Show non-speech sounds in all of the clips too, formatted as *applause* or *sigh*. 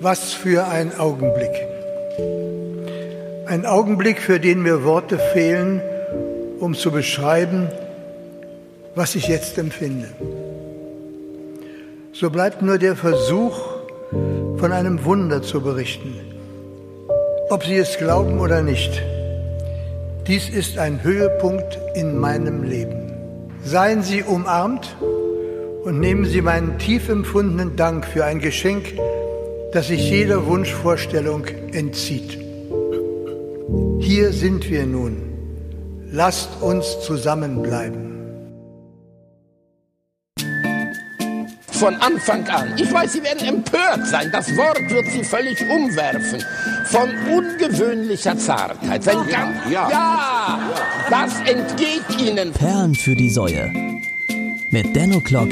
Was für ein Augenblick. Ein Augenblick, für den mir Worte fehlen, um zu beschreiben, was ich jetzt empfinde. So bleibt nur der Versuch, von einem Wunder zu berichten. Ob Sie es glauben oder nicht, dies ist ein Höhepunkt in meinem Leben. Seien Sie umarmt und nehmen Sie meinen tief empfundenen Dank für ein Geschenk, das sich jeder Wunschvorstellung entzieht. Hier sind wir nun. Lasst uns zusammenbleiben. Von Anfang an. Ich weiß, Sie werden empört sein. Das Wort wird Sie völlig umwerfen. Von ungewöhnlicher Zartheit. Sein ganz, ja, ja, das entgeht Ihnen. Perlen für die Säue. Mit Denno Klock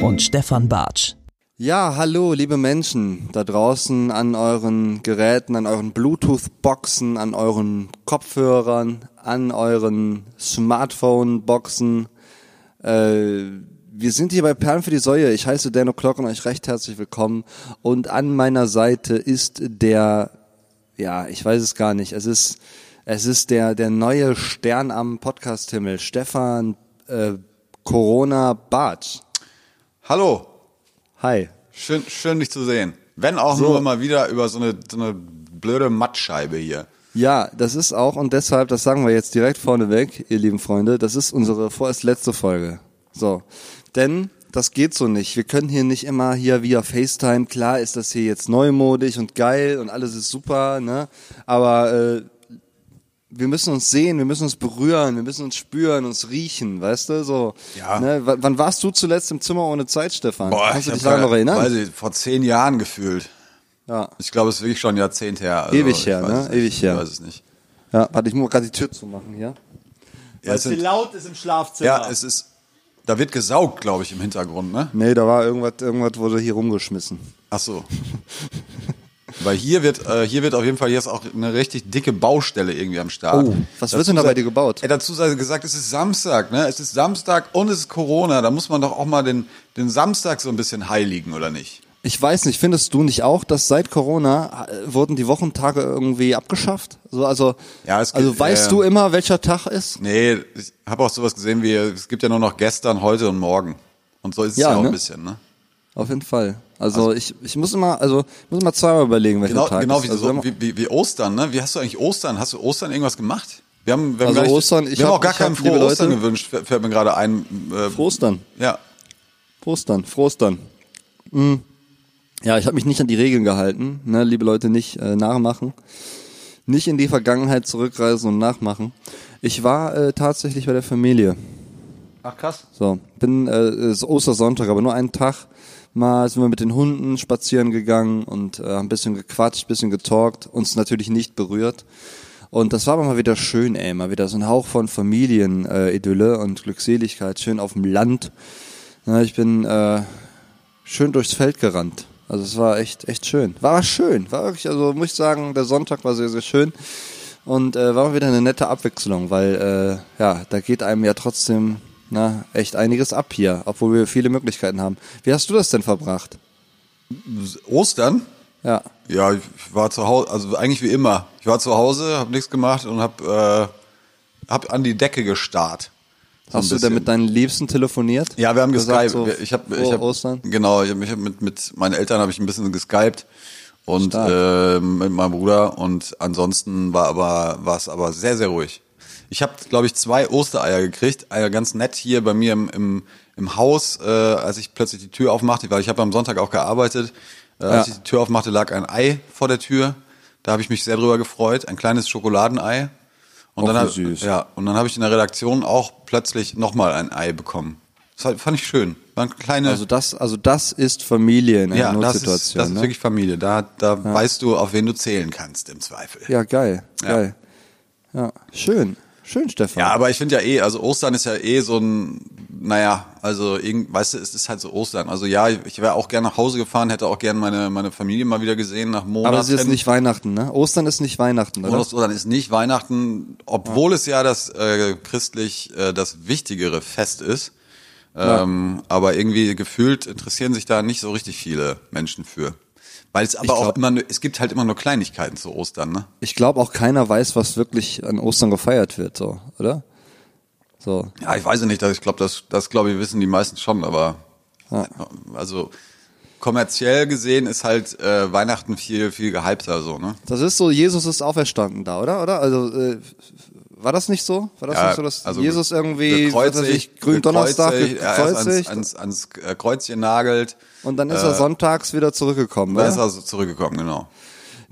und Stefan Bartsch. Ja, hallo, liebe Menschen da draußen an euren Geräten, an euren Bluetooth-Boxen, an euren Kopfhörern, an euren Smartphone-Boxen. Äh, wir sind hier bei Perlen für die Säue. Ich heiße Dan O'Clock und euch recht herzlich willkommen. Und an meiner Seite ist der, ja, ich weiß es gar nicht. Es ist, es ist der, der neue Stern am Podcast-Himmel, Stefan äh, Corona Bartsch. Hallo, Hi. schön, schön dich zu sehen. Wenn auch So. nur mal wieder über so eine, so eine blöde Mattscheibe hier. Ja, das ist auch und deshalb, das sagen wir jetzt direkt vorneweg, ihr lieben Freunde, das ist unsere vorerst letzte Folge. So, denn das geht so nicht. Wir können hier nicht immer hier via FaceTime. Klar ist das hier jetzt neumodisch und geil und alles ist super, ne? Aber äh, wir müssen uns sehen, wir müssen uns berühren, wir müssen uns spüren, uns riechen, weißt du? So. Ja. Ne? W wann warst du zuletzt im Zimmer ohne Zeit, Stefan? Kannst du ich dich daran noch keine- erinnern? Weiß ich, vor zehn Jahren gefühlt. Ja. Ich glaube, es ist wirklich schon ein Jahrzehnt her. Also, Ewig her, ne? Ewig her. Ich weiß es nicht. Ja, warte, ich muss gerade die Tür zumachen hier. Ja, es sind, laut ist im Schlafzimmer. ja, es ist, da wird gesaugt, glaube ich, im Hintergrund, ne? Nee, da war irgendwas, irgendwas wurde hier rumgeschmissen. Ach so. *laughs* Weil hier wird, äh, hier wird auf jeden Fall jetzt auch eine richtig dicke Baustelle irgendwie am Start. Oh, was wird denn da bei dir gebaut? Ey, dazu sei gesagt, es ist Samstag, ne? Es ist Samstag und es ist Corona. Da muss man doch auch mal den, den Samstag so ein bisschen heiligen, oder nicht? Ich weiß nicht, findest du nicht auch, dass seit Corona äh, wurden die Wochentage irgendwie abgeschafft? So, also, Ja, es also gibt- weißt ja, du immer, welcher Tag ist? Nee, ich habe auch sowas gesehen wie, es gibt ja nur noch gestern, heute und morgen. Und so ist es Ja, ja, auch ne? ein bisschen, ne? Auf jeden Fall. Also, ich, ich muss immer, also muss immer zweimal überlegen, welcher Genau, Tag genau ist. wie, also, so, wie, wie, wie Ostern, ne? Wie hast du eigentlich Ostern? Hast du Ostern irgendwas gemacht? Wir haben, wir haben, Also gar nicht, Ostern, ich wir haben hab- auch gar ich keinen frohe Ostern Leute- gewünscht, fällt mir gerade ein. Äh, Prostern. ja, Prostern, Frostern. Mhm. Ja, ich habe mich nicht an die Regeln gehalten, ne, liebe Leute, nicht äh, nachmachen. Nicht in die Vergangenheit zurückreisen und nachmachen. Ich war äh, tatsächlich bei der Familie. Ach krass. So, bin äh, es ist Ostersonntag, aber nur einen Tag mal sind wir mit den Hunden spazieren gegangen und äh, haben ein bisschen gequatscht, bisschen getalkt, uns natürlich nicht berührt. Und das war aber mal wieder schön, ey, mal wieder so ein Hauch von Familienidylle äh, und Glückseligkeit, schön auf dem Land. Ja, ich bin äh, schön durchs Feld gerannt. Also es war echt, echt schön. War schön, war wirklich, also muss ich sagen, der Sonntag war sehr, sehr schön. Und äh, war mal wieder eine nette Abwechslung, weil äh, ja, da geht einem ja trotzdem na, echt einiges ab hier, obwohl wir viele Möglichkeiten haben. Wie hast du das denn verbracht? Ostern? Ja. Ja, ich war zu Hause, also eigentlich wie immer. Ich war zu Hause, habe nichts gemacht und habe äh, hab an die Decke gestarrt. So Hast du denn mit deinen Liebsten telefoniert? Ja, wir haben geskypt. so ich habe ich hab, Ostern? Genau, ich hab, ich hab mit, mit meinen Eltern habe ich ein bisschen geskypt und Stark. äh, mit meinem Bruder und ansonsten war aber war es aber sehr sehr ruhig. Ich habe glaube ich zwei Ostereier gekriegt, Eier ganz nett hier bei mir im im, im Haus, äh, als ich plötzlich die Tür aufmachte, weil ich habe am Sonntag auch gearbeitet. Äh, als Ja. ich die Tür aufmachte, lag ein Ei vor der Tür. Da habe ich mich sehr drüber gefreut, ein kleines Schokoladenei. Und Och, dann süß. ja, und dann habe ich in der Redaktion auch plötzlich nochmal ein Ei bekommen. Das fand- ich schön. War eine kleine, Also das, also das ist Familie in einer ja, das ist, Notsituation. das ist ne? wirklich Familie. Da, da weißt du, auf wen du zählen kannst im Zweifel. ja, geil, Ja. geil. Ja, schön, schön, Stefan. Ja, aber ich finde ja eh, also Ostern ist ja eh so ein, naja, also irgend, weißt du, es ist halt so Ostern. Also ja, ich wäre auch gerne nach Hause gefahren, hätte auch gerne meine, meine Familie mal wieder gesehen nach Monaten. aber es ist nicht Weihnachten, ne? Ostern ist nicht Weihnachten, oder? Ostern ist nicht Weihnachten, obwohl es ja das äh, christlich äh, das wichtigere Fest ist. Ähm, aber irgendwie gefühlt interessieren sich da nicht so richtig viele Menschen für. Weil es aber Ich auch glaub- immer, nur- es gibt halt immer nur Kleinigkeiten zu Ostern, ne? Ich glaube auch keiner weiß, was wirklich an Ostern gefeiert wird, so, oder? So. Ja, ich weiß ja nicht, ich glaube, das, das glaube ich wissen die meisten schon, aber also kommerziell gesehen ist halt äh, Weihnachten viel, viel gehypter so, ne? Das ist so, Jesus ist auferstanden da, oder? Oder? Also äh, war das nicht so? War das Ja, nicht so, dass also Jesus irgendwie gekreuzigt, ich, Gründonnerstag gekreuzigt, er ist ans, gekreuzigt ans, ans äh, Kreuz genagelt, und dann ist er sonntags wieder zurückgekommen, dann oder? ist er zurückgekommen, genau.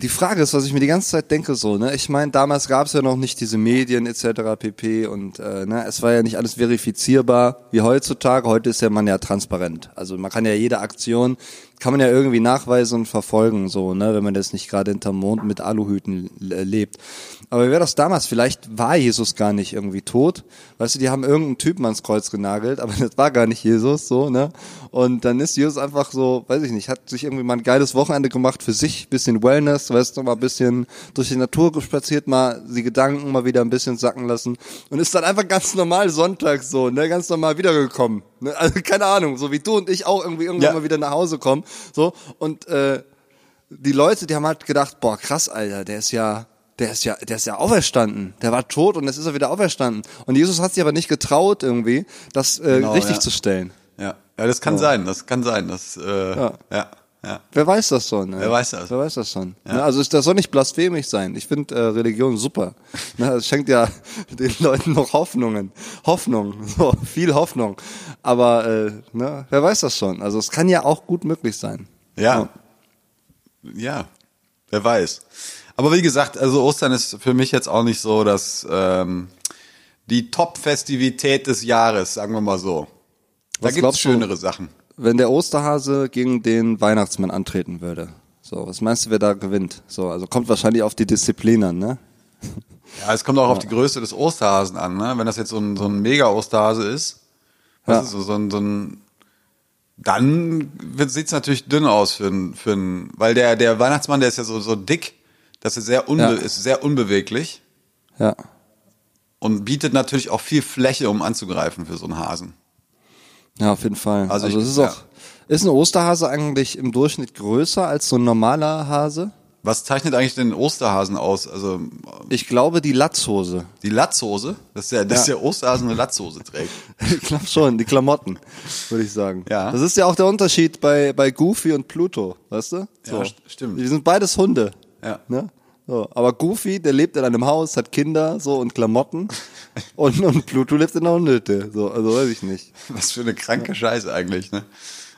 Die Frage ist, was ich mir die ganze Zeit denke, so, ne? Ich meine, damals gab es ja noch nicht diese Medien etc. pp. und äh, ne, es war ja nicht alles verifizierbar wie heutzutage. Heute ist ja man ja transparent. Also man kann ja jede Aktion kann man ja irgendwie nachweisen und verfolgen, so, ne, wenn man das nicht gerade hinterm Mond mit Aluhüten äh, lebt. Aber wie wäre das damals? Vielleicht war Jesus gar nicht irgendwie tot. Weißt du, die haben irgendeinen Typen ans Kreuz genagelt, aber *laughs* das war gar nicht Jesus, so, ne? Und dann ist Jesus einfach so, weiß ich nicht, hat sich irgendwie mal ein geiles Wochenende gemacht für sich, bisschen Wellness, weißt du, mal ein bisschen durch die Natur spaziert, mal die Gedanken mal wieder ein bisschen sacken lassen und ist dann einfach ganz normal sonntags so, ne, ganz normal wiedergekommen. Ne? Also keine Ahnung, so wie du und ich auch irgendwie irgendwann Ja. mal wieder nach Hause kommen, so und äh, die Leute, die haben halt gedacht, boah, krass, Alter, der ist ja, der ist ja, der ist ja auferstanden. Der war tot und jetzt ist er wieder auferstanden. Und Jesus hat sich aber nicht getraut, irgendwie, das äh, Genau, richtig ja. zu stellen. Ja, ja das kann sein, das kann sein, das, äh, ja. ja, ja. Wer weiß das schon? Ne? Wer weiß das? Wer weiß das schon? Ne? Also das soll nicht blasphemisch sein. Ich finde äh, Religion super. Ne? Es schenkt ja *laughs* den Leuten noch Hoffnungen. Hoffnung, *laughs* so, viel Hoffnung. Aber äh, ne? wer weiß das schon? Also es kann ja auch gut möglich sein. Ja. Ja, wer weiß. Aber wie gesagt, also Ostern ist für mich jetzt auch nicht so, dass ähm, die Top-Festivität des Jahres, sagen wir mal so. Da Was gibt's glaubst du? schönere Sachen. Wenn der Osterhase gegen den Weihnachtsmann antreten würde, so, was meinst du, wer da gewinnt? So, also kommt wahrscheinlich auf die Disziplin an, ne? Ja, es kommt auch auf die Größe des Osterhasen an, ne? Wenn das jetzt so ein, so ein Mega-Osterhase ist, Ja. das ist so, so ein, so ein dann sieht es natürlich dünn aus für einen, für einen, weil der, der Weihnachtsmann, der ist ja so, so dick, dass er sehr unbe Ja. ist sehr unbeweglich Ja. und bietet natürlich auch viel Fläche, um anzugreifen für so einen Hasen. Ja, auf jeden Fall. Also Also, ich- es ist ja. auch, ist ein Osterhase eigentlich im Durchschnitt größer als so ein normaler Hase? Was zeichnet eigentlich den Osterhasen aus? Also Ich glaube, die Latzhose. die Latzhose, dass der, dass Ja. der Osterhasen eine Latzhose trägt. *laughs* Ich glaube schon, die Klamotten, würde ich sagen. Ja. Das ist ja auch der Unterschied bei, bei Goofy und Pluto, weißt du? Ja, st- stimmt. Die sind beides Hunde. Ja. Ne? So, aber Goofy, der lebt in einem Haus, hat Kinder so und Klamotten. und, und Pluto lebt in einer Hundehütte. So, also weiß ich nicht. Was für eine kranke Scheiße eigentlich, ne?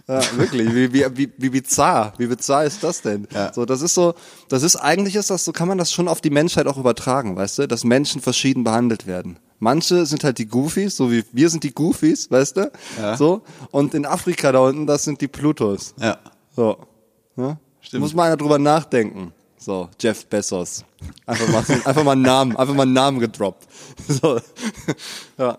Ja, wirklich. Wie, wie, wie, wie bizarr. Wie bizarr ist das denn? Ja. So, das ist so, das ist, eigentlich ist das so, kann man das schon auf die Menschheit auch übertragen, weißt du? Dass Menschen verschieden behandelt werden. Manche sind halt die Goofies, so wie wir sind die Goofies, weißt du? Ja. So. Und in Afrika da unten, das sind die Plutos. Ja. So. Ja? Stimmt. Muss mal einer drüber nachdenken. So, Jeff Bezos. Einfach mal, *laughs* einfach mal einen Namen, einfach mal einen Namen gedroppt. *laughs* So. Ja.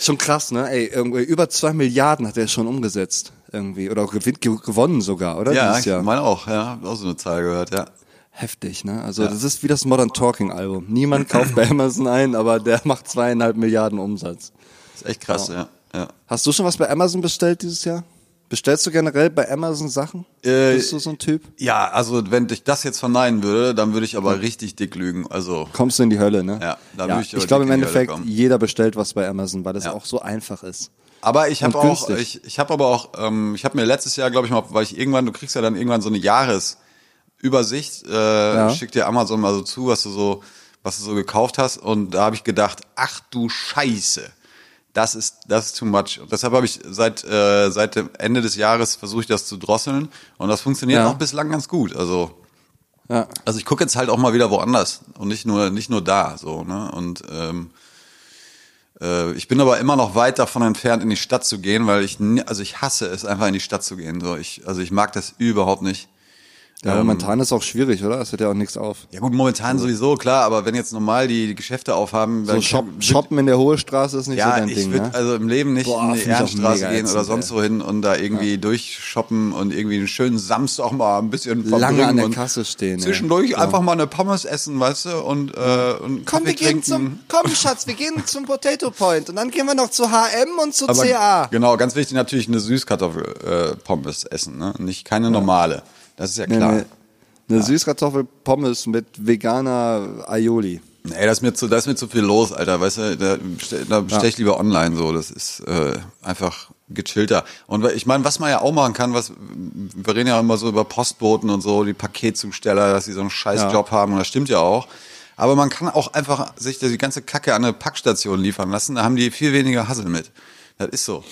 Schon krass, ne? Ey, irgendwie über zwei Milliarden hat er schon umgesetzt. Irgendwie. Oder ge gewonnen sogar, oder? Ja, Dieses ich meine auch, ja, hab auch so eine Zahl gehört, ja. Heftig, ne? Also das ist wie das Modern Talking Album. Niemand kauft bei *clears throat* Amazon ein, aber der macht zweieinhalb Milliarden Umsatz. ist echt krass, ja. ja. Hast du schon was bei Amazon bestellt dieses Jahr? Bestellst du generell bei Amazon Sachen? Äh, Bist du so ein Typ? Ja, also wenn ich das jetzt verneinen würde, dann würde ich aber richtig dick lügen. Also Kommst du in die Hölle, ne? Ja, da würde ich ich glaube im Endeffekt, jeder bestellt was bei Amazon, weil das Ja. auch so einfach ist. Aber ich habe auch, ich, ich habe aber auch, ähm, ich habe mir letztes Jahr, glaube ich mal, weil ich irgendwann, du kriegst ja dann irgendwann so eine Jahresübersicht, äh, schickt dir Amazon mal so zu, was du so, was du so gekauft hast, und da habe ich gedacht, ach du Scheiße, das ist, das ist too much. Und deshalb habe ich seit äh, seit dem Ende des Jahres versuche ich das zu drosseln, und das funktioniert Ja. auch bislang ganz gut. Also Ja. also ich gucke jetzt halt auch mal wieder woanders und nicht nur nicht nur da so ne und ähm, äh, ich bin aber immer noch weit davon entfernt in die Stadt zu gehen weil ich also ich hasse es einfach in die Stadt zu gehen so ich also ich mag das überhaupt nicht Ja, Ähm, momentan ist auch schwierig, oder? Es hört ja auch nichts auf. ja gut momentan sowieso klar aber wenn jetzt normal die, die Geschäfte aufhaben So shop, kann- shoppen in der Hohe Straße ist nicht so ja, dein ich Ding, würde ne? also im Leben nicht Boah, in die auch Ehrenstraße gehen oder sonst ey. wohin und da irgendwie durchshoppen und irgendwie einen schönen Samstag mal ein bisschen verbringen Lange an der und Kasse stehen. zwischendurch ja. einfach mal eine Pommes essen, weißt du, und, äh, und Komm, Kaffee wir gehen zum, komm Schatz, wir gehen zum Potato Point und dann gehen wir noch zu HM und zu Aber CA. Genau, ganz wichtig natürlich eine Süßkartoffel-Pommes essen, ne? Nicht keine normale. Das ist ja klar. nee. Eine Süßkartoffelpommes mit veganer Aioli. Nee, da ist mir zu, da ist mir zu viel los, Alter. Weißt du, da, da bestell ich lieber online so. Das ist äh, einfach gechillter. Und ich meine, was man ja auch machen kann, was wir reden ja immer so über Postboten und so, die Paketzusteller, dass sie so einen scheiß Ja. Job haben und das stimmt ja auch. Aber man kann auch einfach sich die ganze Kacke an eine Packstation liefern lassen. Da haben die viel weniger Hassel mit. Das ist so.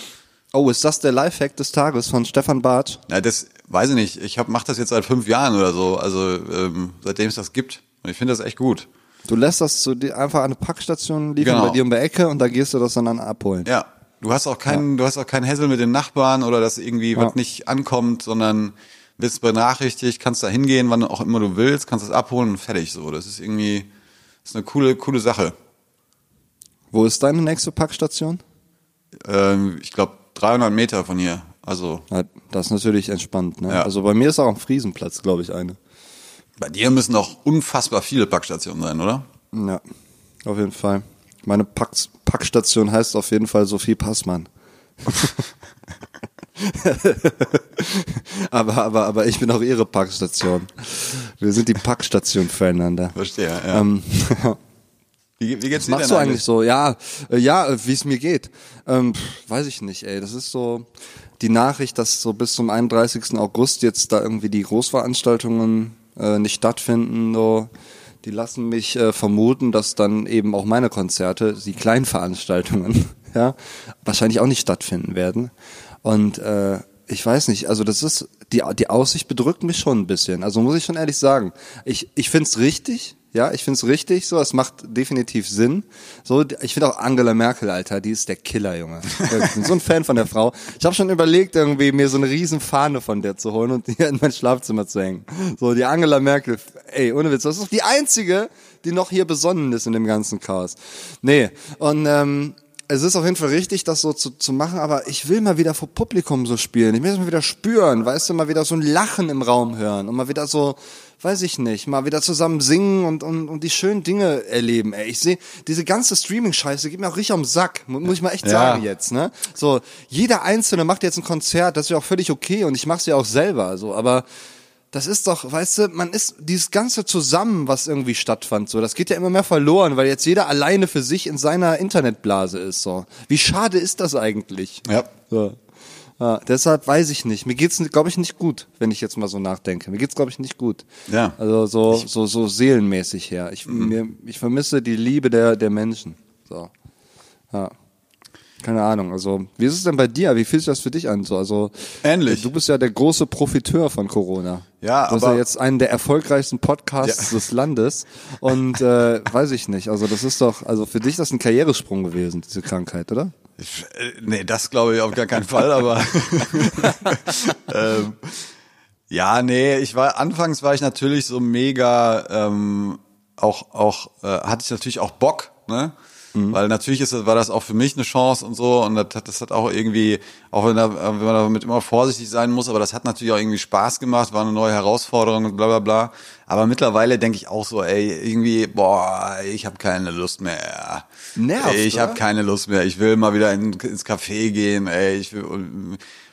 Oh, ist das der Lifehack des Tages von Stefan Bartsch? Ja, das weiß ich nicht. Ich hab, mach das jetzt seit fünf Jahren oder so. Also ähm, seitdem es das gibt. Und ich finde das echt gut. Du lässt das zu dir einfach an eine Packstation liefern Genau. bei dir um die Ecke und da gehst du das dann an abholen. Ja, du hast auch keinen, du hast auch keinen Hassel mit den Nachbarn oder dass irgendwie Ja. was nicht ankommt, sondern wirst benachrichtigt, kannst da hingehen, wann auch immer du willst, kannst es abholen und fertig so. Das ist irgendwie, das ist eine coole, coole Sache. Wo ist deine nächste Packstation? Ähm, ich glaube 300 Meter von hier. Also Ja, das ist natürlich entspannt. Ne? Ja. Also bei mir ist auch am Friesenplatz, glaube ich, eine. bei dir müssen auch unfassbar viele Packstationen sein, oder? Ja, auf jeden Fall. Meine Packs Packstation heißt auf jeden Fall Sophie Passmann. *laughs* aber, aber, aber ich bin auch ihre Packstation. Wir sind die Packstation füreinander. Verstehe. Ja. Ähm, wie, wie geht's was dir machst du eigentlich so? Ja, äh, ja, äh, wie es mir geht. Ähm, weiß ich nicht, ey. Das ist so die Nachricht, dass so bis zum 31. August jetzt da irgendwie die Großveranstaltungen äh, nicht stattfinden. So. Die lassen mich äh, vermuten, dass dann eben auch meine Konzerte, die Kleinveranstaltungen, *laughs* ja, wahrscheinlich auch nicht stattfinden werden. Und äh, ich weiß nicht, also das ist, die, die Aussicht bedrückt mich schon ein bisschen. Also muss ich schon ehrlich sagen. Ich, ich find's richtig, ja, ich find's richtig, so, es macht definitiv Sinn. So, ich finde auch Angela Merkel, Alter, die ist der Killer, Junge. *laughs* Ich bin so ein Fan von der Frau. Ich habe schon überlegt, irgendwie mir so eine riesen Fahne von der zu holen und die in mein Schlafzimmer zu hängen. So, die Angela Merkel, ey, ohne Witz, das ist doch die einzige, die noch hier besonnen ist in dem ganzen Chaos. Nee, und ähm, es ist auf jeden Fall richtig, das so zu, zu machen, aber ich will mal wieder vor Publikum so spielen. Ich will das mal wieder spüren, weißt du, mal wieder so ein Lachen im Raum hören und mal wieder so, weiß ich nicht, mal wieder zusammen singen und, und, und die schönen Dinge erleben. Ey, ich sehe, diese ganze Streaming-Scheiße geht mir auch richtig am Sack, mu- muss ich mal echt Ja. sagen jetzt, ne? So, jeder Einzelne macht jetzt ein Konzert, das ist ja auch völlig okay und ich mach's ja auch selber, so, aber das ist doch, weißt du, man ist dieses ganze zusammen, was irgendwie stattfand, so, das geht ja immer mehr verloren, weil jetzt jeder alleine für sich in seiner Internetblase ist, so. Wie schade ist das eigentlich? Ja. So. Ja, deshalb weiß ich nicht. Mir geht's, glaube ich, nicht gut, wenn ich jetzt mal so nachdenke. Mir geht's, glaube ich, nicht gut. Ja. Also so, so, so seelenmäßig her. Ich, mir, ich vermisse die Liebe der, der Menschen. So. Ja. Keine Ahnung. Also, wie ist es denn bei dir? Wie fühlt sich das für dich an? So, also, Ähnlich. Du bist ja der große Profiteur von Corona. Ja, du hast aber- ja jetzt einen der erfolgreichsten Podcasts Ja. des Landes. Und äh, weiß ich nicht. Also, das ist doch, also für dich ist das ein Karrieresprung gewesen, diese Krankheit, oder? Ich, äh, nee, das glaube ich auf gar keinen Fall, aber *laughs* ähm, ja, nee, ich war anfangs war ich natürlich so mega ähm, auch auch äh, hatte ich natürlich auch Bock, ne? Weil natürlich ist war das auch für mich eine Chance und so und das, hat- das hat auch irgendwie, auch wenn, da, wenn man damit immer vorsichtig sein muss, aber das hat natürlich auch irgendwie Spaß gemacht, war eine neue Herausforderung und bla bla bla. Aber mittlerweile denke ich auch so, ey, irgendwie, boah, ich habe keine Lust mehr. Nervt, ich habe keine Lust mehr. Ich will mal wieder in, ins Café gehen, ey. Ich will,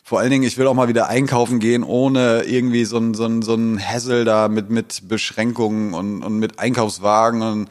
vor allen Dingen, ich will auch mal wieder einkaufen gehen, ohne irgendwie so ein, so ein, so ein Hassel da mit, mit Beschränkungen und, und mit Einkaufswagen und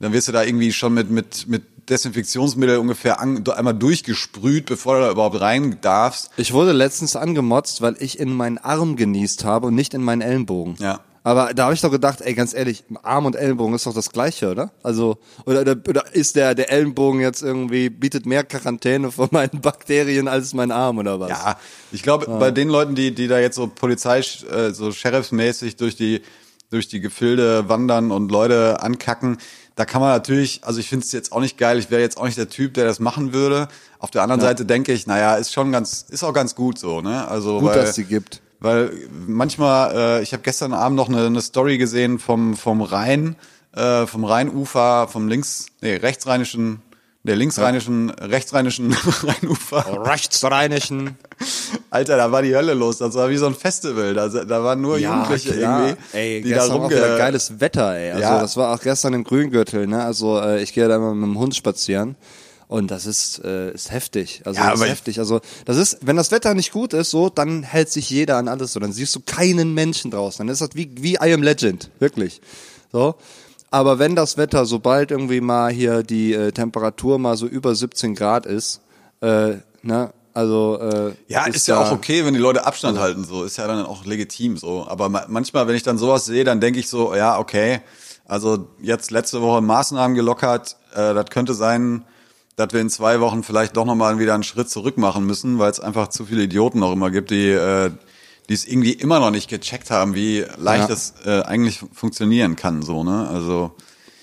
dann wirst du da irgendwie schon mit, mit, mit Desinfektionsmittel ungefähr an, einmal durchgesprüht, bevor du da überhaupt rein darfst. Ich wurde letztens angemotzt, weil ich in meinen Arm genießt habe und nicht in meinen Ellenbogen. Ja. Aber da habe ich doch gedacht, ey, ganz ehrlich, Arm und Ellenbogen ist doch das Gleiche, oder? Also, oder, oder, oder ist der, der Ellenbogen jetzt irgendwie, bietet mehr Quarantäne vor meinen Bakterien als mein Arm, oder was? Ja, ich glaube, bei den Leuten, die, die da jetzt so Polizei, äh, so sheriffsmäßig durch die, durch die Gefilde wandern und Leute ankacken, da kann man natürlich, also ich finde es jetzt auch nicht geil, ich wäre jetzt auch nicht der Typ, der das machen würde. Auf der anderen Seite denke ich, naja, ist schon ganz, ist auch ganz gut so, ne? Also, Gut, weil, dass sie gibt. weil manchmal, äh, ich habe gestern Abend noch eine, eine Story gesehen vom, vom Rhein, äh, vom Rheinufer, vom links, nee, rechtsrheinischen, der linksrheinischen, rechtsrheinischen *laughs* Rheinufer. Rechtsrheinischen. Alter, da war die Hölle los. Das war wie so ein Festival. Da, da waren nur Jugendliche irgendwie, Ey, die da gestern auch rumge... wieder geiles Wetter, ey. Also Ja. das war auch gestern im Grüngürtel, ne? Also äh, ich gehe da immer mit dem Hund spazieren Und das ist, äh, ist heftig. Also Ja, das ist heftig. Also das ist, wenn das Wetter nicht gut ist, so, dann hält sich jeder an alles so. Dann siehst du keinen Menschen draußen. Dann ist das wie, wie I am Legend, wirklich. So. Aber wenn das Wetter, sobald irgendwie mal hier die äh, Temperatur mal so über 17 Grad ist, äh, ne, also äh, Ja, ist, ja auch okay, wenn die Leute Abstand halten, so ist ja dann auch legitim so. Aber ma manchmal, wenn ich dann sowas sehe, dann denke ich so, ja, okay, also jetzt letzte Woche Maßnahmen gelockert, äh, das könnte sein, dass wir in zwei Wochen vielleicht doch nochmal wieder einen Schritt zurück machen müssen, weil es einfach zu viele Idioten noch immer gibt, die äh, die es irgendwie immer noch nicht gecheckt haben, wie leicht Ja. es äh, eigentlich funktionieren kann, so, ne? Also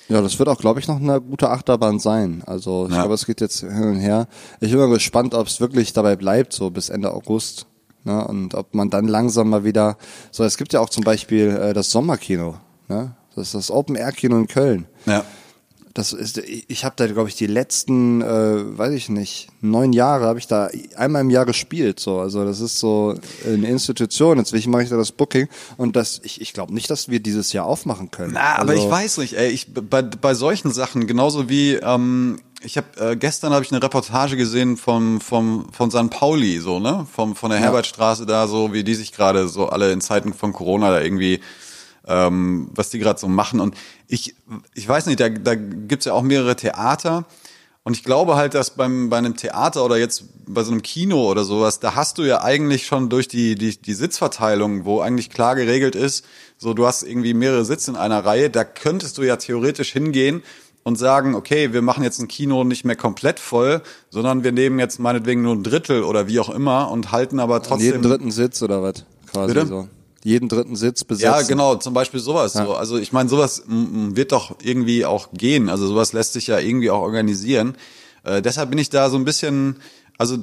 Ja, das wird auch, glaube ich, noch eine gute Achterbahn sein. Also ich Ja. glaube, es geht jetzt hin und her. Ich bin mal gespannt, ob es wirklich dabei bleibt, so bis Ende August. Ne? Und ob man dann langsam mal wieder. So, es gibt ja auch zum Beispiel äh, das Sommerkino. Ne? Das ist das Open Air Kino in Köln. ja. Das ist, ich habe da, glaube ich, die letzten, äh, weiß ich nicht, neun Jahre habe ich da einmal im Jahr gespielt. So, also das ist so eine Institution. Inzwischen mache ich da das Booking und das, ich, ich glaube nicht, dass wir dieses Jahr aufmachen können. Na, aber also, ich weiß nicht, ey, ich bei, bei solchen Sachen genauso wie ähm, ich habe äh, gestern habe ich eine Reportage gesehen vom vom von San Pauli so, ne? Vom von der Herbertstraße da so, wie die sich gerade so alle in Zeiten von Corona da irgendwie ähm, was die gerade so machen und ich ich weiß nicht, da da gibt's ja auch mehrere Theater und ich glaube halt, dass beim bei einem Theater oder jetzt bei so einem Kino oder sowas, da hast du ja eigentlich schon durch die die die Sitzverteilung, wo eigentlich klar geregelt ist, so du hast irgendwie mehrere Sitze in einer Reihe, da könntest du ja theoretisch hingehen und sagen, okay, wir machen jetzt ein Kino nicht mehr komplett voll, sondern wir nehmen jetzt meinetwegen nur ein Drittel oder wie auch immer und halten aber trotzdem jeden dritten Sitz oder was? Quasi Bitte? so. Jeden dritten Sitz besetzen. Ja, genau, zum Beispiel sowas. So. Also ich meine, sowas m, m, wird doch irgendwie auch gehen. Also sowas lässt sich ja irgendwie auch organisieren. Äh, deshalb bin ich da so ein bisschen, also,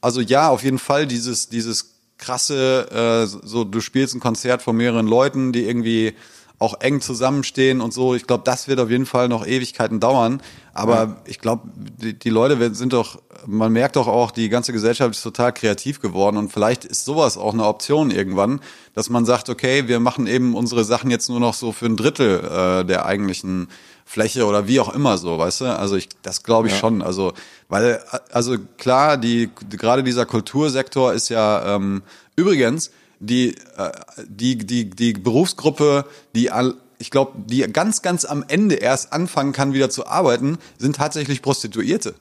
also ja, auf jeden Fall dieses, dieses krasse, äh, so du spielst ein Konzert von mehreren Leuten, die irgendwie auch eng zusammenstehen und so. Ich glaube, das wird auf jeden Fall noch Ewigkeiten dauern. Aber ich glaube, die, die Leute sind doch, man merkt doch auch, die ganze Gesellschaft ist total kreativ geworden und vielleicht ist sowas auch eine Option irgendwann, dass man sagt, okay, wir machen eben unsere Sachen jetzt nur noch so für ein Drittel äh, der eigentlichen Fläche oder wie auch immer so, weißt du? Also ich, das glaube ich schon. Also, weil, also klar, die gerade dieser Kultursektor ist ja ähm, übrigens die, äh, die, die, die Berufsgruppe, die all, ich glaube, die ganz, ganz am Ende erst anfangen kann, wieder zu arbeiten, sind tatsächlich Prostituierte.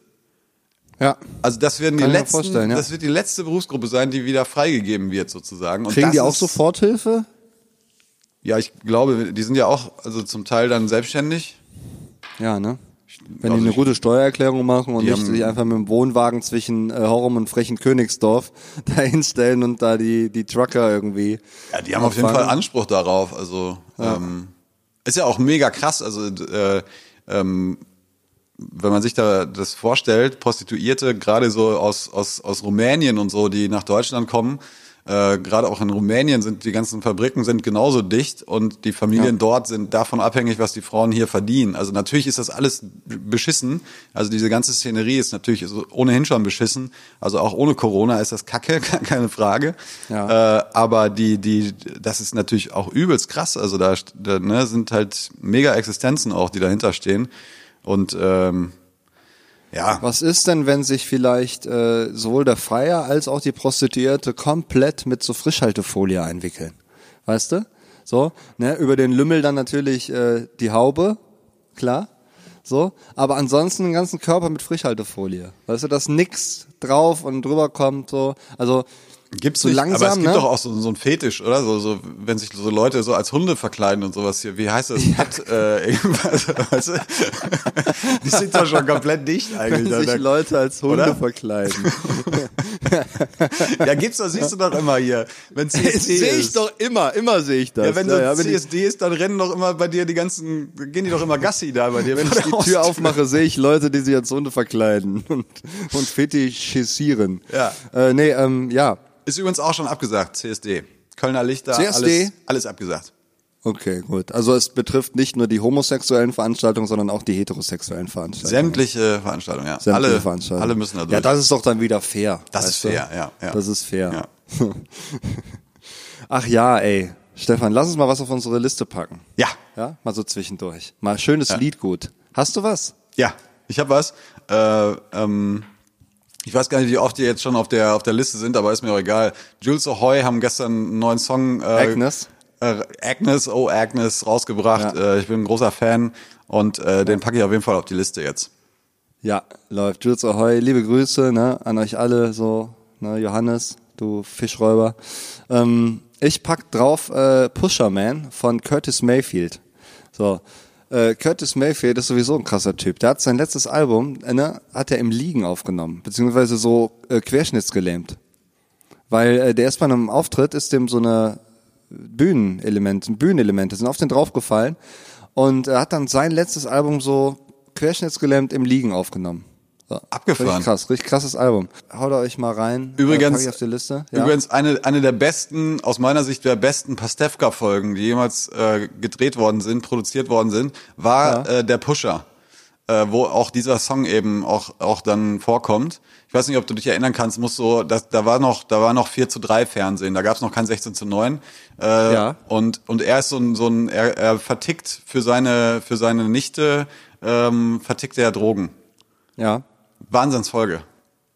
Ja. Also das werden die Kann mir letzten, vorstellen, ja. das wird die letzte Berufsgruppe sein, die wieder freigegeben wird sozusagen. Und Kriegen die auch Soforthilfe? Ja, ich glaube, die sind ja auch, also zum Teil dann selbstständig. Ja, ne? Wenn Also die eine gute Steuererklärung machen und Die nicht sich einfach mit dem Wohnwagen zwischen äh, Horum und Frechen Königsdorf *laughs* da hinstellen und da die, die Trucker irgendwie. Ja, die haben auf jeden. Fall Anspruch darauf. Also ähm, ist ja auch mega krass. Also äh, ähm, wenn man sich da das vorstellt, Prostituierte gerade so aus aus aus Rumänien und so, die nach Deutschland kommen. Äh, gerade auch in Rumänien sind die ganzen Fabriken sind genauso dicht und die Familien dort sind davon abhängig, was die Frauen hier verdienen. Also natürlich ist das alles beschissen. Also diese ganze Szenerie ist natürlich ohnehin schon beschissen. Also auch ohne Corona ist das Kacke, *laughs* keine Frage. Ja. Äh, aber die, die, das ist natürlich auch übelst krass. Also da, da ne, sind halt mega Existenzen auch, die dahinter stehen. Und ähm, ja, Was ist denn, wenn sich vielleicht äh, sowohl der Freier als auch die Prostituierte komplett mit so Frischhaltefolie einwickeln? Weißt du? So, ne, über den Lümmel dann natürlich äh, die Haube, klar. So, aber ansonsten den ganzen Körper mit Frischhaltefolie. Weißt du, dass nix drauf und drüber kommt, so. Also Gibt's so nicht, langsam, aber es gibt ne? doch auch so, so ein Fetisch, oder? So, so, wenn sich so Leute so als Hunde verkleiden und sowas hier. Wie heißt das? Pet, äh, irgendwas, weißt du? Die sind doch schon komplett dicht eigentlich. wenn sich Da- Leute als Hunde Oder? verkleiden. *laughs* Ja, gibt's doch, siehst du doch immer hier. Wenn *laughs* CSD sehe ich ist. doch immer, immer sehe ich das. Ja, wenn so ja, ich, CSD ist, dann rennen doch immer bei dir die ganzen, gehen die doch immer Gassi da bei dir. wenn ich die Haustür. Tür aufmache, sehe ich Leute, die sich als Hunde verkleiden *laughs* und, und fetischisieren. Ja. Äh, nee, ähm, ja. Ist übrigens auch schon abgesagt, CSD. Kölner Lichter, CSD? alles, alles abgesagt. Okay, gut. Also es betrifft nicht nur die homosexuellen Veranstaltungen, sondern auch die heterosexuellen Veranstaltungen. Sämtliche Veranstaltungen, ja. Sämtliche alle, Veranstaltungen. alle müssen da durch. Ja, das ist doch dann wieder fair. Das ist fair, ja, ja. Das ist fair. Ja. *laughs* Ach ja, ey. Stefan, lass uns mal was auf unsere Liste packen. ja, Ja, mal so zwischendurch. Mal schönes Lied gut. Hast du was? ja. Ich habe was. Äh, ähm, ich weiß gar nicht, wie oft die jetzt schon auf der auf der Liste sind, aber ist mir auch egal. Jules Ahoy haben gestern einen neuen Song. Äh, Agnes. Äh, Agnes, oh Agnes, rausgebracht. Ja. Äh, ich bin ein großer Fan und äh, den packe ich auf jeden Fall auf die Liste jetzt. Ja, läuft. Jules Ahoy, liebe Grüße ne, an euch alle, so, ne, Johannes, du Fischräuber. Ähm, ich pack drauf äh, Pusherman von Curtis Mayfield. So, äh, Curtis Mayfield ist sowieso ein krasser Typ. Der hat sein letztes Album, äh, ne, hat er im Liegen aufgenommen, beziehungsweise so äh, querschnittsgelähmt. Weil äh, der ist bei einem Auftritt, ist dem so eine Bühnenelement, Bühnenelemente sind auf den draufgefallen und er hat dann sein letztes Album so querschnittsgelähmt im Liegen aufgenommen. So. Abgefahren. Richtig krass, richtig krasses Album. Haut euch mal rein. Übrigens- äh, ich auf die Liste. Ja. Übrigens eine, eine der besten, aus meiner Sicht der besten Pastewka-Folgen, die jemals äh, gedreht worden sind, produziert worden sind, war äh, der Pusher, äh, wo auch dieser Song eben auch, auch dann vorkommt. Ich weiß nicht, ob du dich erinnern kannst, muss so, das, da war noch, da war noch 4 zu 3 Fernsehen, da gab es noch kein 16 zu 9. Äh, Ja. Und, und er ist so ein, so ein er, er vertickt für seine, für seine Nichte, ähm, vertickt er Drogen. ja. Wahnsinnsfolge.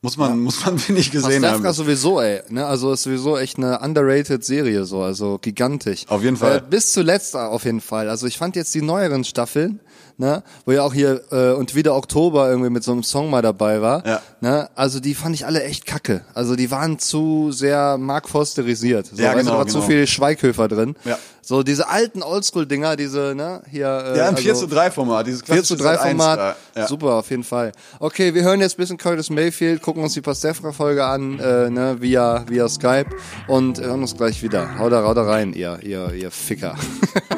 Muss man, muss man, *laughs* finde ich, gesehen Pastewka haben. sowieso, ey. Ne? Also ist sowieso echt eine underrated Serie, so, also gigantisch. Auf jeden Fall. Äh, bis zuletzt auf jeden Fall. Also ich fand jetzt die neueren Staffeln, ne, wo ja auch hier äh, und wieder Oktober irgendwie mit so einem Song mal dabei war. Ja. Ne? Also die fand ich alle echt kacke. Also die waren zu sehr Mark Fosterisiert. So, Ja, genau, da war zu genau. viel Schweighöfer drin. Ja. So diese alten Oldschool-Dinger, diese, ne, hier. Äh, Ja, ein 4 also- zu 3 Format, dieses 4 zu 3 klassische Format. Sat.1 da. Ja. Super, auf jeden Fall. Okay, wir hören jetzt ein bisschen Curtis Mayfield, gucken uns die Pastefka-Folge an, äh, ne, via, via Skype und hören uns gleich wieder. Haut da, haut da rein, ihr, ihr, ihr Ficker. *laughs*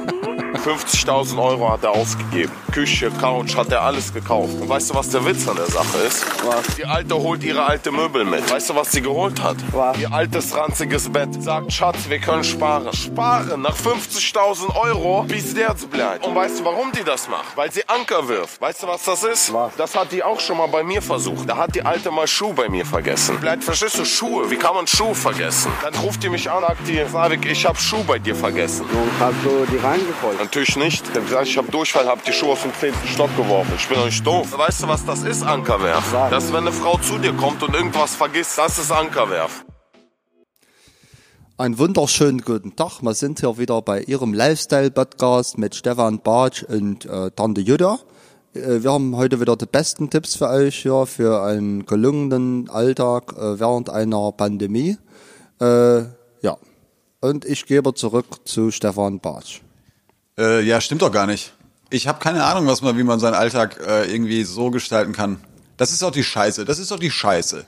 50.000 Euro hat er ausgegeben. Küche, Couch, hat er alles gekauft. Und weißt du, was der Witz an der Sache ist? Was? Die Alte holt ihre alte Möbel mit. Weißt du, was sie geholt hat? Was? Ihr altes, ranziges Bett. Sagt, Schatz, wir können sparen. Sparen nach 50.000 Euro, bis der bleibt. Und weißt du, warum die das macht? Weil sie Anker wirft. Weißt du, was das ist? Was? Das hat die auch schon mal bei mir versucht. Da hat die Alte mal Schuh bei mir vergessen. Bleibt, verstehst du, Schuhe? Wie kann man Schuh vergessen? Dann ruft die mich an, sagt die, ich hab Schuh bei dir vergessen. Hast du die reingefolgt? Natürlich nicht. Ich hab gesagt, ich habe Durchfall, hab die Schuhe aus dem zehnten Stock geworfen. Ich bin doch nicht doof. Weißt du, was das ist, Ankerwerf? Das ist, wenn eine Frau zu dir kommt und irgendwas vergisst, das ist Ankerwerf. Einen wunderschönen guten Tag. Wir sind hier wieder bei Ihrem Lifestyle-Podcast mit Stefan Bartsch und äh, Tante Jutta. Äh, wir haben heute wieder die besten Tipps für euch hier für einen gelungenen Alltag äh, während einer Pandemie. Äh, ja. Und ich gebe zurück zu Stefan Bartsch. Äh, ja, stimmt doch gar nicht. Ich habe keine Ahnung, was man, wie man seinen Alltag äh, irgendwie so gestalten kann. Das ist doch die Scheiße. Das ist doch die Scheiße.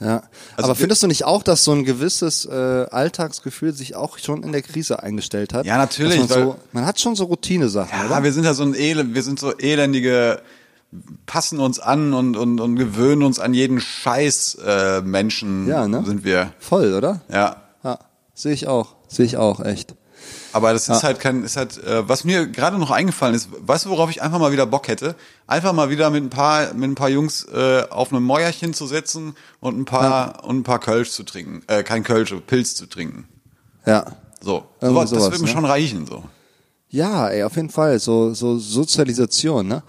Ja. Also Aber findest du nicht auch, dass so ein gewisses äh, Alltagsgefühl sich auch schon in der Krise eingestellt hat? Ja, natürlich, Man, so, man hat schon so Routine-Sachen, Ja, oder? wir sind ja so ein Elend, wir sind so elendige, passen uns an und, und, und gewöhnen uns an jeden Scheiß äh, Menschen Ja, ne? sind wir. Voll, oder? Ja. Ja, sehe ich auch. Sehe ich auch, echt. Aber das ist halt kein, ist halt, äh, was mir gerade noch eingefallen ist, weißt du, worauf ich einfach mal wieder Bock hätte? Einfach mal wieder mit ein paar, mit ein paar Jungs äh, auf einem Mäuerchen zu sitzen und ein paar und ein paar Kölsch zu trinken. Äh, kein Kölsch, Pilz zu trinken. Ja. So. Sowas, das würde mir ne? schon reichen, so. Ja, ey, auf jeden Fall. So, so Sozialisation, ne?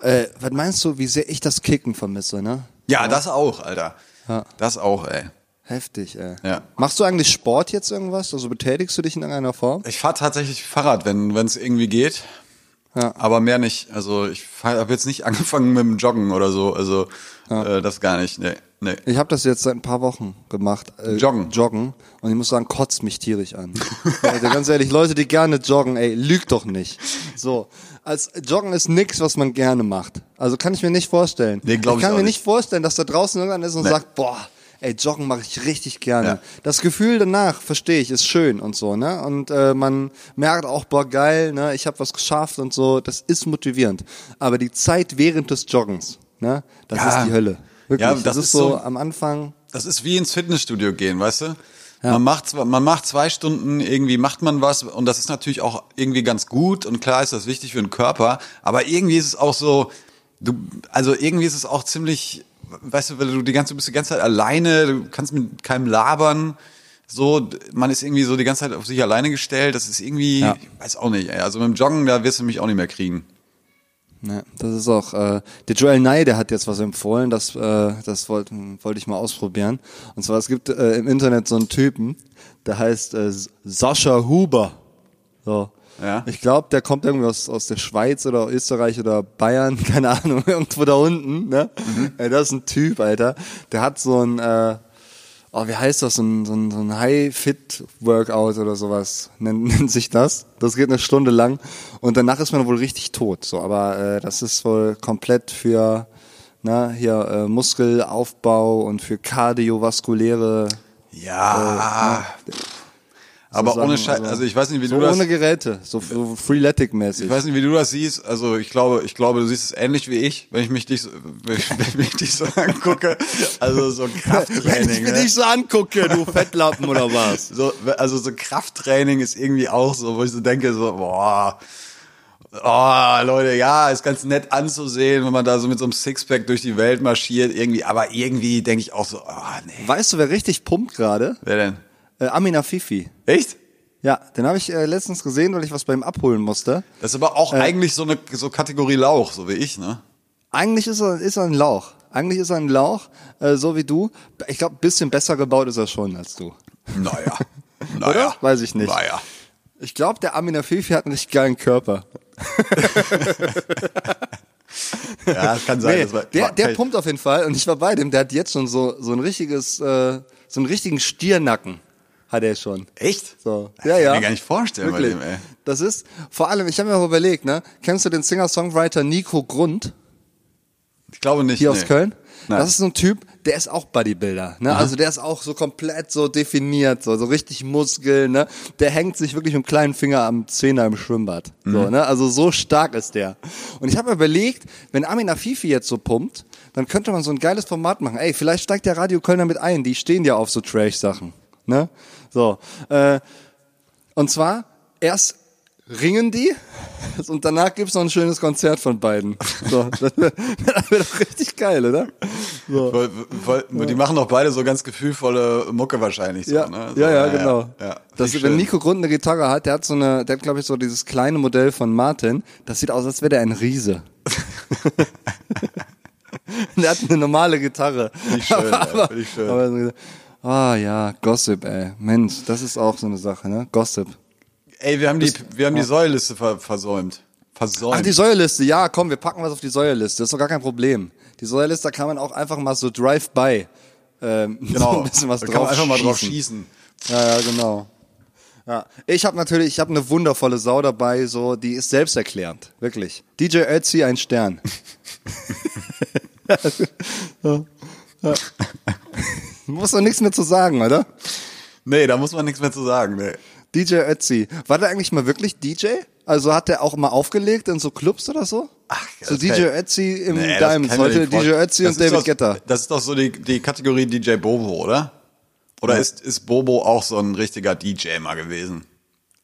Äh, was meinst du, wie sehr ich das Kicken vermisse, ne? Ja, das auch, Alter. Ja. Das auch, ey. Heftig, ey. Ja. Machst du eigentlich Sport jetzt irgendwas? Also betätigst du dich in irgendeiner Form? Ich fahre tatsächlich Fahrrad, wenn es irgendwie geht. Ja. Aber mehr nicht. Also ich habe jetzt nicht *laughs* angefangen mit dem Joggen oder so. Also äh, das gar nicht. Nee, nee. Ich habe das jetzt seit ein paar Wochen gemacht. Äh, Joggen. Joggen. Und ich muss sagen, kotzt mich tierisch an. *laughs* also ganz ehrlich, Leute, die gerne joggen, ey, lügt doch nicht. So. Als Joggen ist nix, was man gerne macht. Also kann ich mir nicht vorstellen. Nee, glaub ich ich kann auch mir nicht. nicht vorstellen, dass da draußen irgendwann ist und Nee. sagt, boah, ey, Joggen mache ich richtig gerne. Ja. Das Gefühl danach, verstehe ich, ist schön und so, ne? Und äh, man merkt auch, boah, geil, ne? Ich habe was geschafft und so. Das ist motivierend. Aber die Zeit während des Joggens, ne? Das Ja. ist die Hölle. Wirklich. Ja, das, das ist ist so, so- am Anfang. Das ist wie ins Fitnessstudio gehen, weißt du? Man macht man macht zwei Stunden irgendwie macht man was und das ist natürlich auch irgendwie ganz gut und klar ist das wichtig für den Körper, aber irgendwie ist es auch so, du also irgendwie ist es auch ziemlich, weißt du, weil du die ganze du bist die ganze Zeit alleine, du kannst mit keinem labern. So, man ist irgendwie so die ganze Zeit auf sich alleine gestellt. Das ist irgendwie, Ja. ich weiß auch nicht. Ey. Also mit dem Joggen, da wirst du mich auch nicht mehr kriegen. Ja, das ist auch, äh, der Joel Nye, der hat jetzt was empfohlen, das, äh, das wollte wollte ich mal ausprobieren. Und zwar, es gibt äh, im Internet so einen Typen, der heißt äh, Sascha Huber. So. Ja. Ich glaube, der kommt irgendwie aus, aus der Schweiz oder Österreich oder Bayern, *laughs* keine Ahnung, irgendwo da unten. Ne? Ey, das ist ein Typ, Alter. Der hat so ein, äh, oh, wie heißt das, so ein, so ein, so ein High-Fit-Workout oder sowas, nennt, *laughs* nennt sich das. Das geht eine Stunde lang und danach ist man wohl richtig tot. So, aber äh, das ist wohl komplett für na, hier äh, Muskelaufbau und für kardiovaskuläre Ja. Aber ohne Scheiß, also- also ich weiß nicht, wie so du das, ohne Geräte, so, so Freeletic-mäßig. ich weiß nicht, wie du das siehst. Also ich glaube, ich glaube, du siehst es ähnlich wie ich, wenn ich mich dich, so- wenn *laughs* ich, wenn ich mich dich so angucke. Also so ein *laughs* Krafttraining. ne? so angucke, du Fettlappen oder was? so, also so Krafttraining ist irgendwie auch so, wo ich so denke, so, boah, oh, Leute, ja, ist ganz nett anzusehen, wenn man da so mit so einem Sixpack durch die Welt marschiert, irgendwie, aber irgendwie denke ich auch so, oh, nee. Weißt du, wer richtig pumpt gerade? Wer denn? Äh, Amina Fifi. Echt? Ja, den habe ich äh, letztens gesehen, weil ich was bei ihm abholen musste. Das ist aber auch eigentlich so eine so Kategorie Lauch, so wie ich, ne? Eigentlich ist er, ist er ein Lauch. Eigentlich ist er ein Lauch, äh, so wie du. Ich glaube, bisschen besser gebaut ist er schon als du. Naja. *laughs* Oder? naja. Weiß ich nicht. Naja. Ich glaube, der Amina Fifi hat einen richtig geilen Körper. *laughs* Ja, kann sein. Nee, das war, der, der pumpt auf jeden Fall und ich war bei dem. Der hat jetzt schon so so ein richtiges, äh, so einen richtigen Stiernacken hat er schon. Echt? So. Das Ja, kann ich ja. mir gar nicht vorstellen Wirklich. bei dem, ey. Das ist vor allem, ich habe mir auch überlegt, ne? Kennst du den Singer-Songwriter Nico Grund Ich glaube nicht. hier nee. aus Köln? Nein. Das ist so ein Typ, der ist auch Bodybuilder, ne? Also der ist auch so komplett so definiert, so so richtig Muskeln, ne? Der hängt sich wirklich mit dem kleinen Finger am Zehner im Schwimmbad, Mhm. so, ne? Also so stark ist der. Und ich habe mir überlegt, wenn Amina Fifi jetzt so pumpt, dann könnte man so ein geiles Format machen. Ey, vielleicht steigt der Radio Kölner mit ein, die stehen ja auf so Trash-Sachen, ne? So, äh, und zwar erst ringen die *laughs* und danach gibt's noch ein schönes Konzert von beiden. So, *laughs* das wäre doch richtig geil, oder? So. Weil, weil, Die machen doch beide so ganz gefühlvolle Mucke wahrscheinlich. So, Ja, ne? so, ja, ja, genau. Ja, das, wenn. Nico Grund eine Gitarre hat, der hat so eine, der hat glaube ich so dieses kleine Modell von Martin. Das sieht aus, als wäre der ein Riese. *laughs* der hat eine normale Gitarre. Finde ich schön, ey, finde ich schön. Aber ah ja, Gossip, ey. Mensch, das ist auch so eine Sache, ne? Gossip. Ey, wir haben die, wir haben die Säuliste ver versäumt. Versäumt. Ach, die Säuerliste, ja, komm, wir packen was auf die Säuerliste. Das ist doch gar kein Problem. Die Säuerliste kann man auch einfach mal so drive-by ähm, *laughs* genau. ein bisschen was da drauf kann man einfach mal drauf schießen. schießen. Ja, ja, genau. Ja, ich habe natürlich, ich habe eine wundervolle Sau dabei, so die ist selbsterklärend, wirklich. DJ Ötzi ein Stern. *laughs* *laughs* ja, ja. *laughs* Muss doch nichts mehr zu sagen, oder? Nee, da muss man nichts mehr zu sagen. Nee. DJ Ötzi, war der eigentlich mal wirklich DJ? Also hat der auch mal aufgelegt in so Clubs oder so? Ach, so das DJ Ötzi im Nee, Diamonds, heute DJ. Ötzi und ist David doch, Guetta. Das ist doch so die, die Kategorie DJ Bobo, oder? Oder ist, ist Bobo auch so ein richtiger DJ mal gewesen?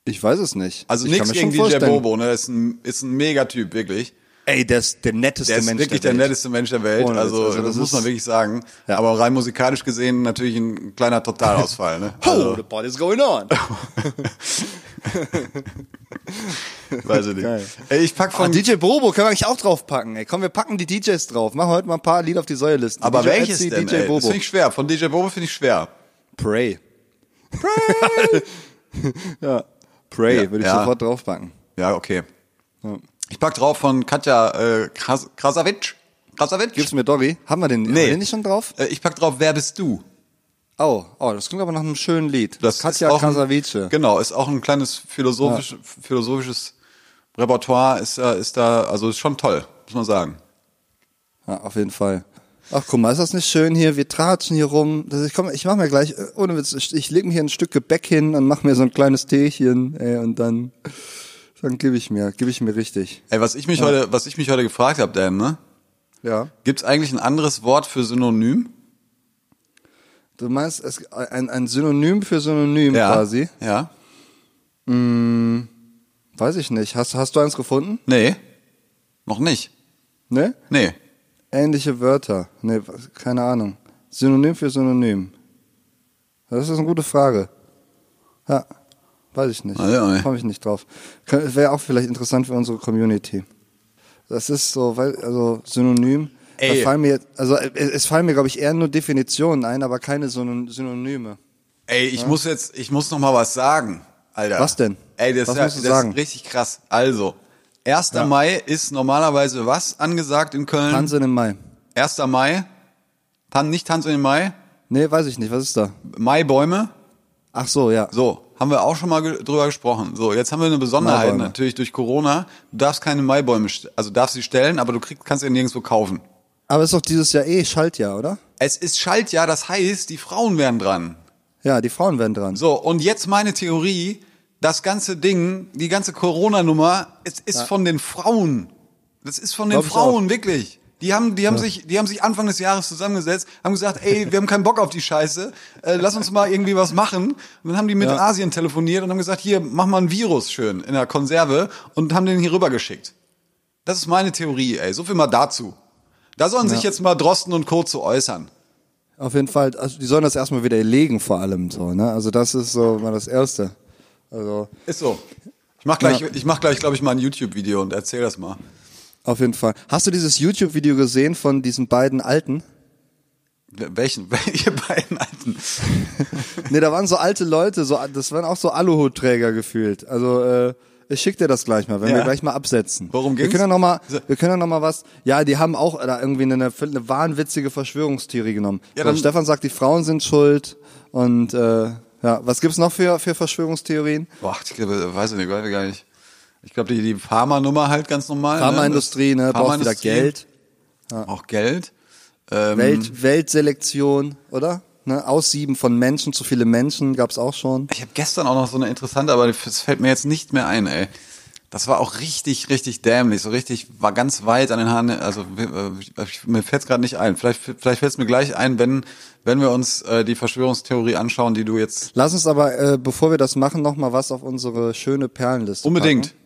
Ich weiß es nicht. Also ich nichts gegen DJ vorstellen. Bobo, ne? Ist ein, ist ein Megatyp, wirklich. Ey, der ist der netteste Der ist Mensch wirklich der, der, Welt. netteste Mensch der Welt. Also, also das, das muss man wirklich sagen. Ja. Aber rein musikalisch gesehen natürlich ein kleiner Totalausfall. Ne? Oh, Also, the party's going on. *laughs* *laughs* weiß ich nicht. Geil. Ey, ich pack Ah, von DJ Bobo können wir eigentlich auch draufpacken. Ey, komm, wir packen die DJs drauf. Machen heute mal ein paar Lieder auf die Säulisten. aber DJ welches Ötzi, denn? DJ ey? Das Bobo. finde ich schwer. Von DJ Bobo finde ich schwer. Pray. Pray. *laughs* ja. Pray Ja, würde ich ja. sofort draufpacken. Ja, okay. Ich pack drauf von Katja äh, Kras Krasavic. Krasavic? Gib's mir Doggy. Haben wir den, haben wir den nicht schon drauf? Äh, ich pack drauf, wer bist du? Oh, oh, das klingt aber nach einem schönen Lied. Das Katja Krasavice. Genau, ist auch ein kleines philosophisch, philosophisches Repertoire, ist, äh, ist da, also ist schon toll, muss man sagen. Ja, auf jeden Fall. Ach, guck mal, ist das nicht schön hier? Wir tratschen hier rum. Das, ich komm, ich mach mir gleich, äh, ohne Witz, ich, ich leg mir hier ein Stück Gebäck hin und mach mir so ein kleines Teechen, ey, und dann, dann gebe ich mir, gebe ich mir richtig. Ey, was ich mich heute, was ich mich heute gefragt habe, Dan, ne? Ja. Gibt's eigentlich ein anderes Wort für Synonym? Du meinst, es, ein, ein Synonym für Synonym quasi? Ja. Weiß ich nicht. Hast, hast du eins gefunden? Nee. Noch nicht. Ne? Nee. Ähnliche Wörter. Ne, was- keine Ahnung. Synonym für Synonym. Das ist eine gute Frage. Ja, weiß ich nicht. Komme ich nicht drauf. Wäre auch vielleicht interessant für unsere Community. Das ist so, weil, also Synonym. Ey. Da fallen mir, also äh, es fallen mir, glaube ich, eher nur Definitionen ein, aber keine Synon- Synonyme. Ey, ich muss jetzt, ich muss noch mal was sagen, Alter. Was denn? Ey, das, Was ist, ja, musst du das sagen? ist richtig krass. Also, 1. Mai ist normalerweise was angesagt in Köln? Tanze im Mai. 1. Mai? Tan nicht Tanz in den Mai? Nee, weiß ich nicht. Was ist da? Maibäume? Ach so, ja. So, haben wir auch schon mal ge drüber gesprochen. So, jetzt haben wir eine Besonderheit Maibäume. natürlich durch Corona. Du darfst keine Maibäume, also darfst sie stellen, aber du kriegst, kannst sie nirgendwo kaufen. Aber ist doch dieses Jahr eh Schaltjahr, oder? Es ist Schaltjahr, das heißt, die Frauen werden dran. Ja, die Frauen werden dran. So, und jetzt meine Theorie, das ganze Ding, die ganze Corona-Nummer, es ist von den Frauen. Das ist von den Glaub Frauen, wirklich. Die haben, die haben sich, die haben sich Anfang des Jahres zusammengesetzt, haben gesagt, ey, wir haben keinen Bock auf die Scheiße, äh, lass uns mal irgendwie was machen. Und dann haben die mit Ja. Asien telefoniert und haben gesagt, hier, mach mal ein Virus schön in der Konserve und haben den hier rüber geschickt. Das ist meine Theorie, ey. So viel mal dazu. Da sollen sich jetzt mal Drosten und Co. zu äußern. Auf jeden Fall, also die sollen das erstmal wieder legen vor allem so, ne? Also das ist so mal das Erste. Also Ist so. Ich mach gleich, Ja. ich mach gleich, glaube ich, mal ein YouTube-Video und erzähl das mal. Auf jeden Fall. Hast du dieses YouTube-Video gesehen von diesen beiden Alten? Welchen? *laughs* Welche beiden Alten? *laughs* Nee, da waren so alte Leute, so das waren auch so Aluhutträger gefühlt. Also äh, ich schick dir das gleich mal, wenn Ja. wir gleich mal absetzen. Worum Wir ging's? können ja noch mal, So. wir können ja noch mal was. Ja, die haben auch da irgendwie eine, eine wahnwitzige Verschwörungstheorie genommen. Ja, so, dann- Stefan sagt, die Frauen sind schuld und äh, ja, was gibt's noch für für Verschwörungstheorien? Boah, ich glaube, weiß ich nicht, weiß ich gar nicht. Ich glaube, die, die Pharma-Nummer halt ganz normal. Pharmaindustrie, ne, Das- braucht wieder. Geld. Auch Geld. Ähm, Welt, Weltselektion, oder? Ne, Aussieben von Menschen, zu viele Menschen gab's auch schon. Ich habe gestern auch noch so eine interessante, aber das fällt mir jetzt nicht mehr ein, ey. Das war auch richtig, richtig dämlich, so richtig, war ganz weit an den Haaren, also äh, mir fällt es gerade nicht ein. Vielleicht, vielleicht fällt es mir gleich ein, wenn, wenn wir uns äh, die Verschwörungstheorie anschauen, die du jetzt Lass uns aber, äh, bevor wir das machen, noch mal was auf unsere schöne Perlenliste unbedingt. Packen.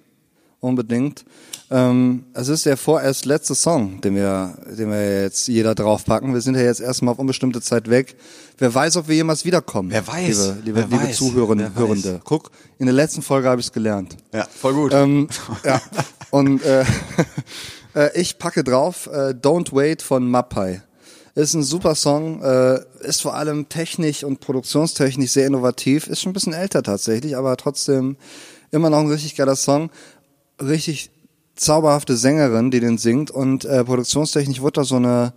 Unbedingt. Ähm, es ist der vorerst letzte Song, den wir, den wir jetzt jeder draufpacken. Wir sind ja jetzt erstmal auf unbestimmte Zeit weg. Wer weiß, ob wir jemals wiederkommen. Wer weiß, Liebe, liebe, wer liebe weiß, Zuhörende. Hörende. Guck, in der letzten Folge habe ich es gelernt. Ja, voll gut. Ähm, ja. Und äh, *laughs* äh, ich packe drauf äh, Don't Wait von Mapai. Ist ein super Song, äh, ist vor allem technisch und produktionstechnisch sehr innovativ, ist schon ein bisschen älter tatsächlich, aber trotzdem immer noch ein richtig geiler Song. Richtig zauberhafte Sängerin, die den singt. Und äh, produktionstechnisch wird da so eine,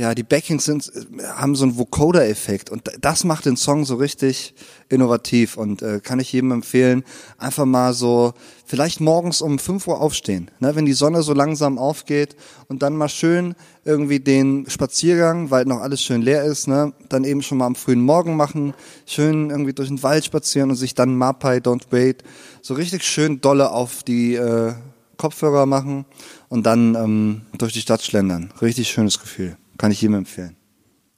ja, die Backings sind, haben so einen Vocoder-Effekt und das macht den Song so richtig innovativ und äh, kann ich jedem empfehlen, einfach mal so, vielleicht morgens um 5 Uhr aufstehen, ne, wenn die Sonne so langsam aufgeht und dann mal schön irgendwie den Spaziergang, weil noch alles schön leer ist, ne, dann eben schon mal am frühen Morgen machen, schön irgendwie durch den Wald spazieren und sich dann Mapai Don't Wait so richtig schön dolle auf die äh, Kopfhörer machen und dann ähm, durch die Stadt schlendern. Richtig schönes Gefühl. Kann ich jedem empfehlen.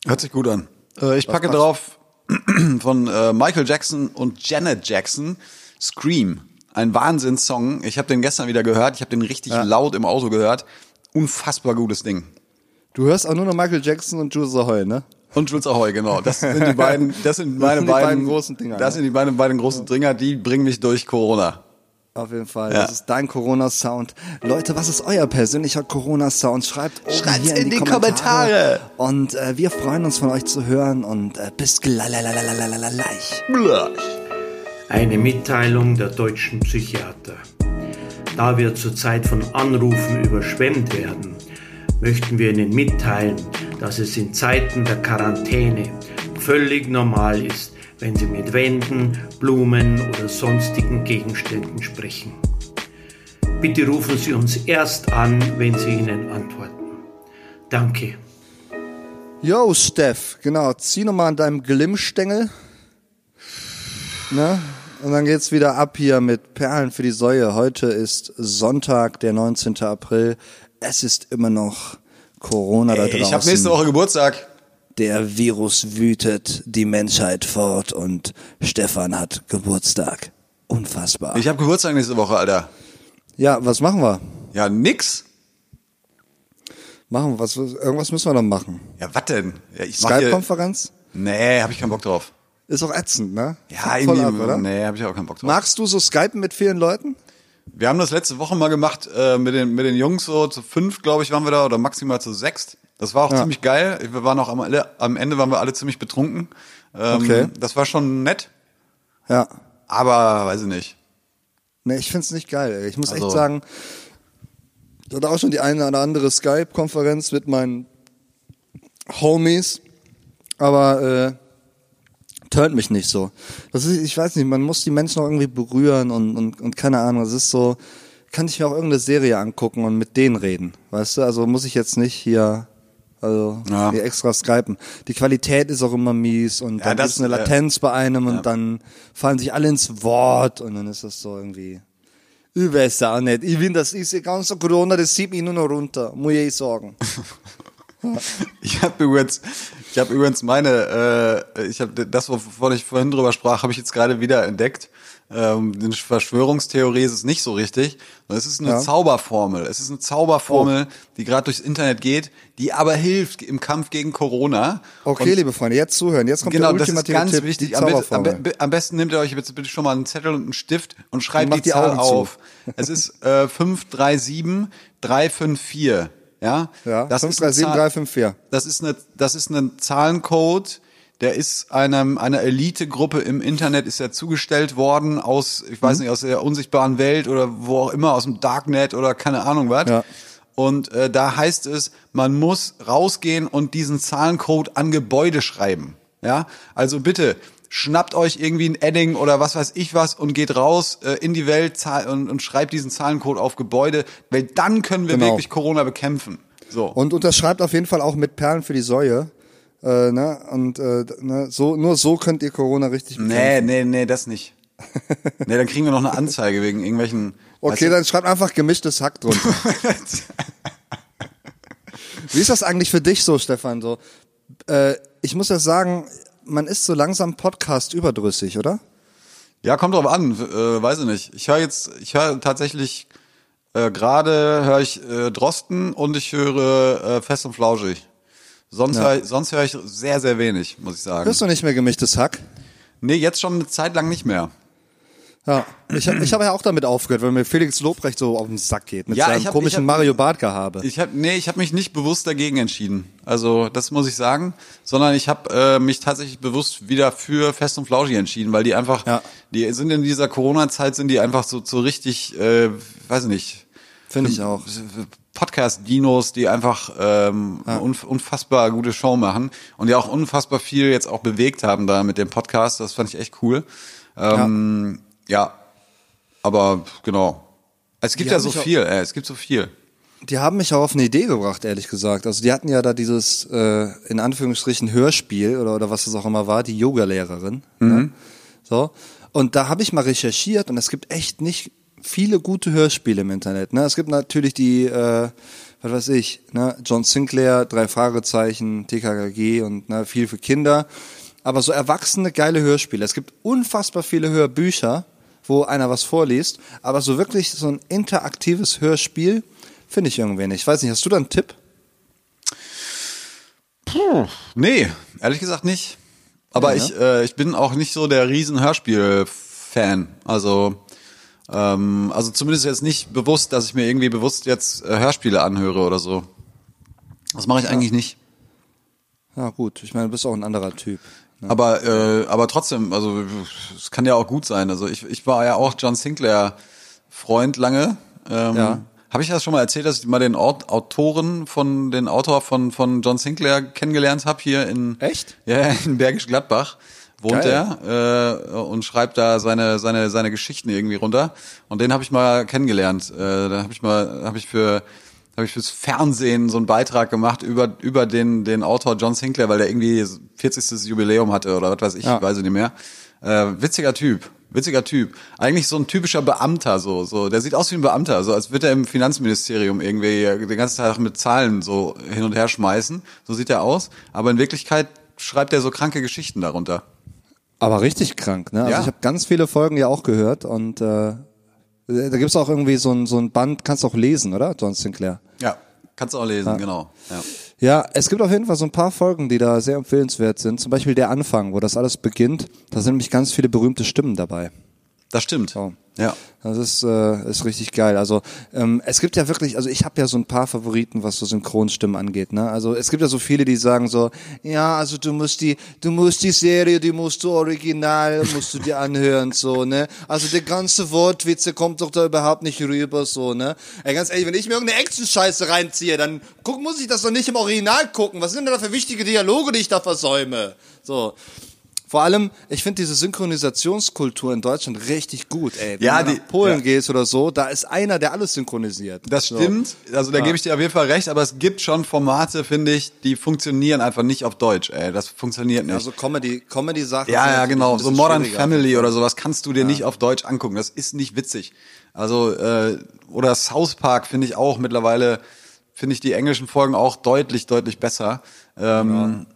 Hört sich gut an. Äh, ich packe passt. drauf *clears throat* von äh, Michael Jackson und Janet Jackson Scream. Ein Wahnsinnssong. Ich habe den gestern wieder gehört. Ich habe den richtig laut im Auto gehört. Unfassbar gutes Ding. Du hörst auch nur noch Michael Jackson und Jules Ahoy, ne? Und Jules Ahoy, genau. Das sind die *laughs* beiden, das sind meine sind die beiden, beiden großen Dinger, Das sind die beiden, beiden großen Dinger, die bringen mich durch Corona. Auf jeden Fall. Ja. Das ist dein Corona-Sound. Leute, was ist euer persönlicher Corona-Sound? Schreibt oben Schreibt's hier in, in die, die Kommentare. Kommentare. Und äh, wir freuen uns von euch zu hören und äh, bis gleich. Eine Mitteilung der deutschen Psychiater. Da wir zurzeit von Anrufen überschwemmt werden, möchten wir Ihnen mitteilen, dass es in Zeiten der Quarantäne völlig normal ist, wenn Sie mit Wänden, Blumen oder sonstigen Gegenständen sprechen. Bitte rufen Sie uns erst an, wenn Sie Ihnen antworten. Danke. Yo, Steff, genau. Zieh nochmal an deinem Glimmstängel. Ne? Und dann geht's wieder ab hier mit Perlen für die Säue. Heute ist Sonntag, der 19. April. Es ist immer noch Corona da Ey, draußen. ich habe nächste Woche Geburtstag. Der Virus wütet die Menschheit fort und Stefan hat Geburtstag. Unfassbar. Ich habe Geburtstag nächste Woche, Alter. ja, was machen wir? Ja, nix. Machen wir was? Irgendwas müssen wir doch machen. Ja, was denn? Ja, Skype-Konferenz? Nee, habe ich keinen Bock drauf. Ist auch ätzend, ne? Ja, Fuckt irgendwie, voll ab, oder? nee, habe ich auch keinen Bock drauf. Magst du so Skypen mit vielen Leuten? Wir haben das letzte Woche mal gemacht äh, mit, den, mit den Jungs, so zu fünf, glaube ich, waren wir da, oder maximal zu sechst. Das war auch Ja. ziemlich geil. Wir waren auch am, alle, am Ende waren wir alle ziemlich betrunken. Ähm, Okay. Das war schon nett, Ja. aber weiß ich nicht. Nee, ich find's nicht geil. Ey. Ich muss Also- echt sagen, ich hatte auch schon die eine oder andere Skype-Konferenz mit meinen Homies, aber äh, turnt mich nicht so. Das ist, ich weiß nicht, man muss die Menschen auch irgendwie berühren und, und, und keine Ahnung, es ist so, kann ich mir auch irgendeine Serie angucken und mit denen reden, weißt du? Also muss ich jetzt nicht hier also Ja. extra skypen. Die Qualität ist auch immer mies und Ja, dann das- ist eine äh, Latenz bei einem und ja. dann fallen sich alle ins Wort und dann ist das so irgendwie. Ich weiß auch nicht. Ich finde, das ist ganze Corona, das zieht mich nur noch runter, muss ich sagen. *laughs* Ich habe übrigens, ich habe übrigens meine, äh, ich habe das, wovon ich vorhin drüber sprach, habe ich jetzt gerade wieder entdeckt. Ähm, eine Verschwörungstheorie ist es nicht so richtig. Es ist eine Ja. Zauberformel. Es ist eine Zauberformel, die gerade durchs Internet geht, die aber hilft im Kampf gegen Corona. Okay, Und liebe Freunde, jetzt zuhören. Jetzt kommt Genau, der das ist ultimative ganz Tipp, wichtig. Am, be am, besten nehmt ihr euch jetzt bitte schon mal einen Zettel und einen Stift und schreibt macht die, die Zahl Augen auf. Es ist äh, 537 354. Ja, Ja, das ist eine 537 Zahl- 354. Das ist eine, das ist ein Zahlencode. Der ist einem, einer Elitegruppe im Internet ist er zugestellt worden aus, ich Mhm. weiß nicht, aus der unsichtbaren Welt oder wo auch immer, aus dem Darknet oder keine Ahnung was. Ja. Und äh, da heißt es, man muss rausgehen und diesen Zahlencode an Gebäude schreiben. Ja, also bitte schnappt euch irgendwie ein Edding oder was weiß ich was und geht raus äh, in die Welt und, und schreibt diesen Zahlencode auf Gebäude, weil dann können wir Genau. wirklich Corona bekämpfen. So. Und unterschreibt auf jeden Fall auch mit Perlen für die Säue. Äh, ne? Und äh, ne? so, nur so könnt ihr Corona richtig Nee, bekämpfen. nee, nee, das nicht. *laughs* nee, dann kriegen wir noch eine Anzeige wegen irgendwelchen. Okay, dann schreibt einfach gemischtes Hack drunter. *laughs* Wie ist das eigentlich für dich so, Stefan? So, äh, ich muss ja sagen, man ist so langsam Podcast überdrüssig, oder? Ja, kommt drauf an, äh, weiß ich nicht. Ich höre jetzt, ich höre tatsächlich äh, gerade höre ich äh, Drosten und ich höre äh, Fest und Flauschig. Sonst Ja. höre höre ich sehr, sehr wenig, muss ich sagen. Hörst du nicht mehr gemischtes Hack? Nee, jetzt schon eine Zeit lang nicht mehr. Ja, ich, hab- ich habe ja auch damit aufgehört, weil mir Felix Lobrecht so auf den Sack geht mit Ja, seinem hab- komischen hab- Mario Barth-Gehabe. Ich habe nee, ich habe mich nicht bewusst dagegen entschieden. Also das muss ich sagen, sondern ich habe äh, mich tatsächlich bewusst wieder für Fest und Flauschig entschieden, weil die einfach, Ja. die sind in dieser Corona-Zeit sind die einfach so so richtig, äh, weiß ich nicht, Finde ich auch. Podcast-Dinos, die einfach ähm, unf unfassbar gute Show machen und die auch unfassbar viel jetzt auch bewegt haben da mit dem Podcast. Das fand ich echt cool. Ähm, ja. aber genau. Es gibt Die ja so viel, äh, es gibt so viel. Die haben mich auch auf eine Idee gebracht, ehrlich gesagt. Also die hatten ja da dieses, äh, in Anführungsstrichen, Hörspiel oder, oder was das auch immer war, die Yoga-Lehrerin. Ne? So. Und da habe ich mal recherchiert und es gibt echt nicht viele gute Hörspiele im Internet. Ne? Es gibt natürlich die, äh, was weiß ich, ne? John Sinclair, drei Fragezeichen, TKKG und ne, viel für Kinder. Aber so erwachsene, geile Hörspiele. Es gibt unfassbar viele Hörbücher, wo einer was vorliest, aber so wirklich so ein interaktives Hörspiel finde ich irgendwie nicht. Ich weiß nicht, hast du da einen Tipp? Nee, ehrlich gesagt nicht. Aber Ja, ne? ich, äh, ich bin auch nicht so der riesen Hörspiel-Fan. Also, ähm, also zumindest jetzt nicht bewusst, dass ich mir irgendwie bewusst jetzt äh, Hörspiele anhöre oder so. Das mache ich eigentlich nicht. Ja gut, ich meine, du bist auch ein anderer Typ. ne? Aber, äh, aber trotzdem, also es kann ja auch gut sein. Also ich, ich war ja auch John Sinclair Freund lange. Ähm, Ja. Habe ich das schon mal erzählt, dass ich mal den Aut Autoren von den Autor von von John Sinclair kennengelernt habe hier in Echt? Ja, in Bergisch Gladbach wohnt Geil. er äh, und schreibt da seine seine seine Geschichten irgendwie runter. Und den habe ich mal kennengelernt. Äh, da habe ich mal habe ich für habe ich fürs Fernsehen so einen Beitrag gemacht über über den den Autor John Sinclair, weil der irgendwie 40. Jubiläum hatte oder was weiß ich, Ja. weiß ich nicht mehr. Äh, witziger Typ, witziger Typ. Eigentlich so ein typischer Beamter so, so. Der sieht aus wie ein Beamter, so als würde er im Finanzministerium irgendwie den ganzen Tag mit Zahlen so hin und her schmeißen. So sieht er aus. Aber in Wirklichkeit schreibt er so kranke Geschichten darunter. Aber richtig krank, ne? Also Ja. ich habe ganz viele Folgen ja auch gehört und äh, da gibt's auch irgendwie so ein, so ein Band, kannst du auch lesen, oder? John Sinclair. Ja, kannst du auch lesen, genau. Ja. Ja, es gibt auf jeden Fall so ein paar Folgen, die da sehr empfehlenswert sind. Zum Beispiel der Anfang, wo das alles beginnt. Da sind nämlich ganz viele berühmte Stimmen dabei. Das stimmt. So. Ja. Das ist, äh, ist richtig geil. Also ähm, es gibt ja wirklich, also ich habe ja so ein paar Favoriten, was so Synchronstimmen angeht. Ne? Also es gibt ja so viele, die sagen so, ja, also du musst die, du musst die Serie, die musst du original, musst du dir anhören, so ne. Also der ganze Wortwitze kommt doch da überhaupt nicht rüber, so ne. Ey, ganz ehrlich, wenn ich mir irgendeine Action-Scheiße reinziehe, dann guck, muss ich das doch nicht im Original gucken. Was sind denn da für wichtige Dialoge, die ich da versäume? So. Vor allem, ich finde diese Synchronisationskultur in Deutschland richtig gut, ey. Wenn Ja, du die- nach Polen ja. gehst oder so, da ist einer, der alles synchronisiert. Das stimmt, also da gebe ich dir auf jeden Fall recht, aber es gibt schon Formate, finde ich, die funktionieren einfach nicht auf Deutsch, ey. Das funktioniert nicht. Also Comedy, Comedy-Sachen. ja, ja, genau. So Modern. Family oder sowas kannst du dir nicht auf Deutsch angucken. Das ist nicht witzig. Also, äh, oder South Park finde ich auch mittlerweile, finde ich die englischen Folgen auch deutlich, deutlich besser. Ähm,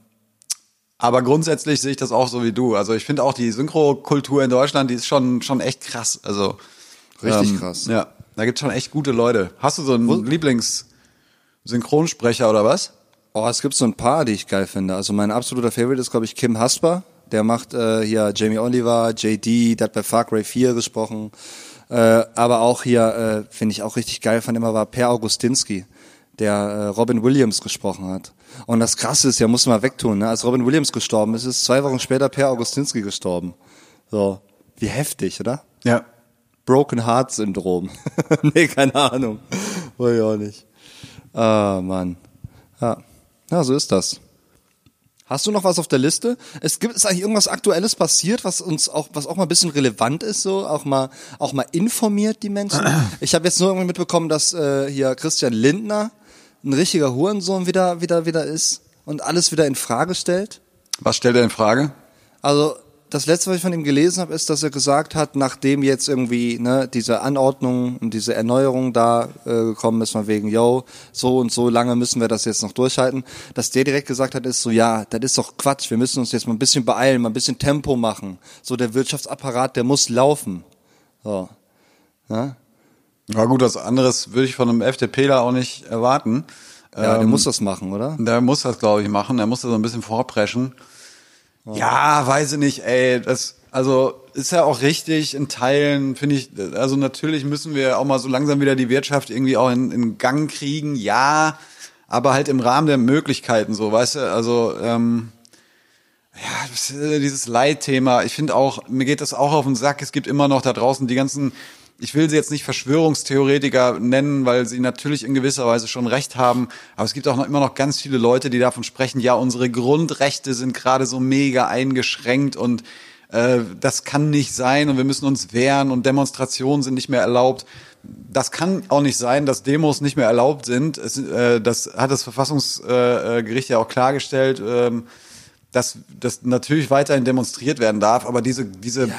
Aber grundsätzlich sehe ich das auch so wie du. Also ich finde auch die Synchrokultur in Deutschland, die ist schon, schon echt krass. Also Richtig krass. Ja, da gibt's schon echt gute Leute. Hast du so einen Lieblings-Synchronsprecher oder was? Oh, es gibt so ein paar, die ich geil finde. Also mein absoluter Favorite ist, glaube ich, Kim Hasper. Der macht äh, hier Jamie Oliver, JD, der hat bei Far Cry 4 gesprochen. Äh, aber auch hier, äh, finde ich auch richtig geil, fand immer war Per Augustinski, der äh, Robin Williams gesprochen hat. Und das Krasse ist, ja, muss man wegtun, ne? als Robin Williams gestorben ist, ist zwei Wochen später Per Augustinski gestorben. So, wie heftig, oder? Ja. Broken Heart Syndrom. *laughs* nee, keine Ahnung. Weiß ich auch nicht. Ah, Mann. Ja. ja, so ist das. Hast du noch was auf der Liste? Es gibt, ist eigentlich irgendwas Aktuelles passiert, was uns auch, was auch mal ein bisschen relevant ist, so, auch mal, auch mal informiert die Menschen. Ich habe jetzt nur irgendwie mitbekommen, dass äh, hier Christian Lindner ein richtiger Hurensohn wieder, wieder, wieder ist und alles wieder in Frage stellt. Was stellt er in Frage? Also das letzte, was ich von ihm gelesen habe, ist, dass er gesagt hat, nachdem jetzt irgendwie ne, diese Anordnung und diese Erneuerung da äh, gekommen ist, von wegen, yo, so und so lange müssen wir das jetzt noch durchhalten, dass der direkt gesagt hat, ist so, ja, das ist doch Quatsch, wir müssen uns jetzt mal ein bisschen beeilen, mal ein bisschen Tempo machen. So der Wirtschaftsapparat, der muss laufen. So. Ja, Ja gut, was anderes würde ich von einem FDPler auch nicht erwarten. ja der Ähm, muss das machen, oder? Der muss das, glaube ich, machen. Der muss da so ein bisschen vorpreschen. Ja, weiß ich nicht, ey. Das, also ist ja auch richtig in Teilen, finde ich. Also natürlich müssen wir auch mal so langsam wieder die Wirtschaft irgendwie auch in, in Gang kriegen. Ja, aber halt im Rahmen der Möglichkeiten so, weißt du. Also ähm, ja, äh, dieses Leitthema. Ich finde auch, mir geht das auch auf den Sack. Es gibt immer noch da draußen die ganzen ich will sie jetzt nicht Verschwörungstheoretiker nennen, weil sie natürlich in gewisser Weise schon recht haben. Aber es gibt auch noch immer noch ganz viele Leute, die davon sprechen, ja, unsere Grundrechte sind gerade so mega eingeschränkt und äh, das kann nicht sein und wir müssen uns wehren und Demonstrationen sind nicht mehr erlaubt. Das kann auch nicht sein, dass Demos nicht mehr erlaubt sind. Es, äh, das hat das Verfassungsgericht ja auch klargestellt. Ähm, dass das natürlich weiterhin demonstriert werden darf, aber diese diese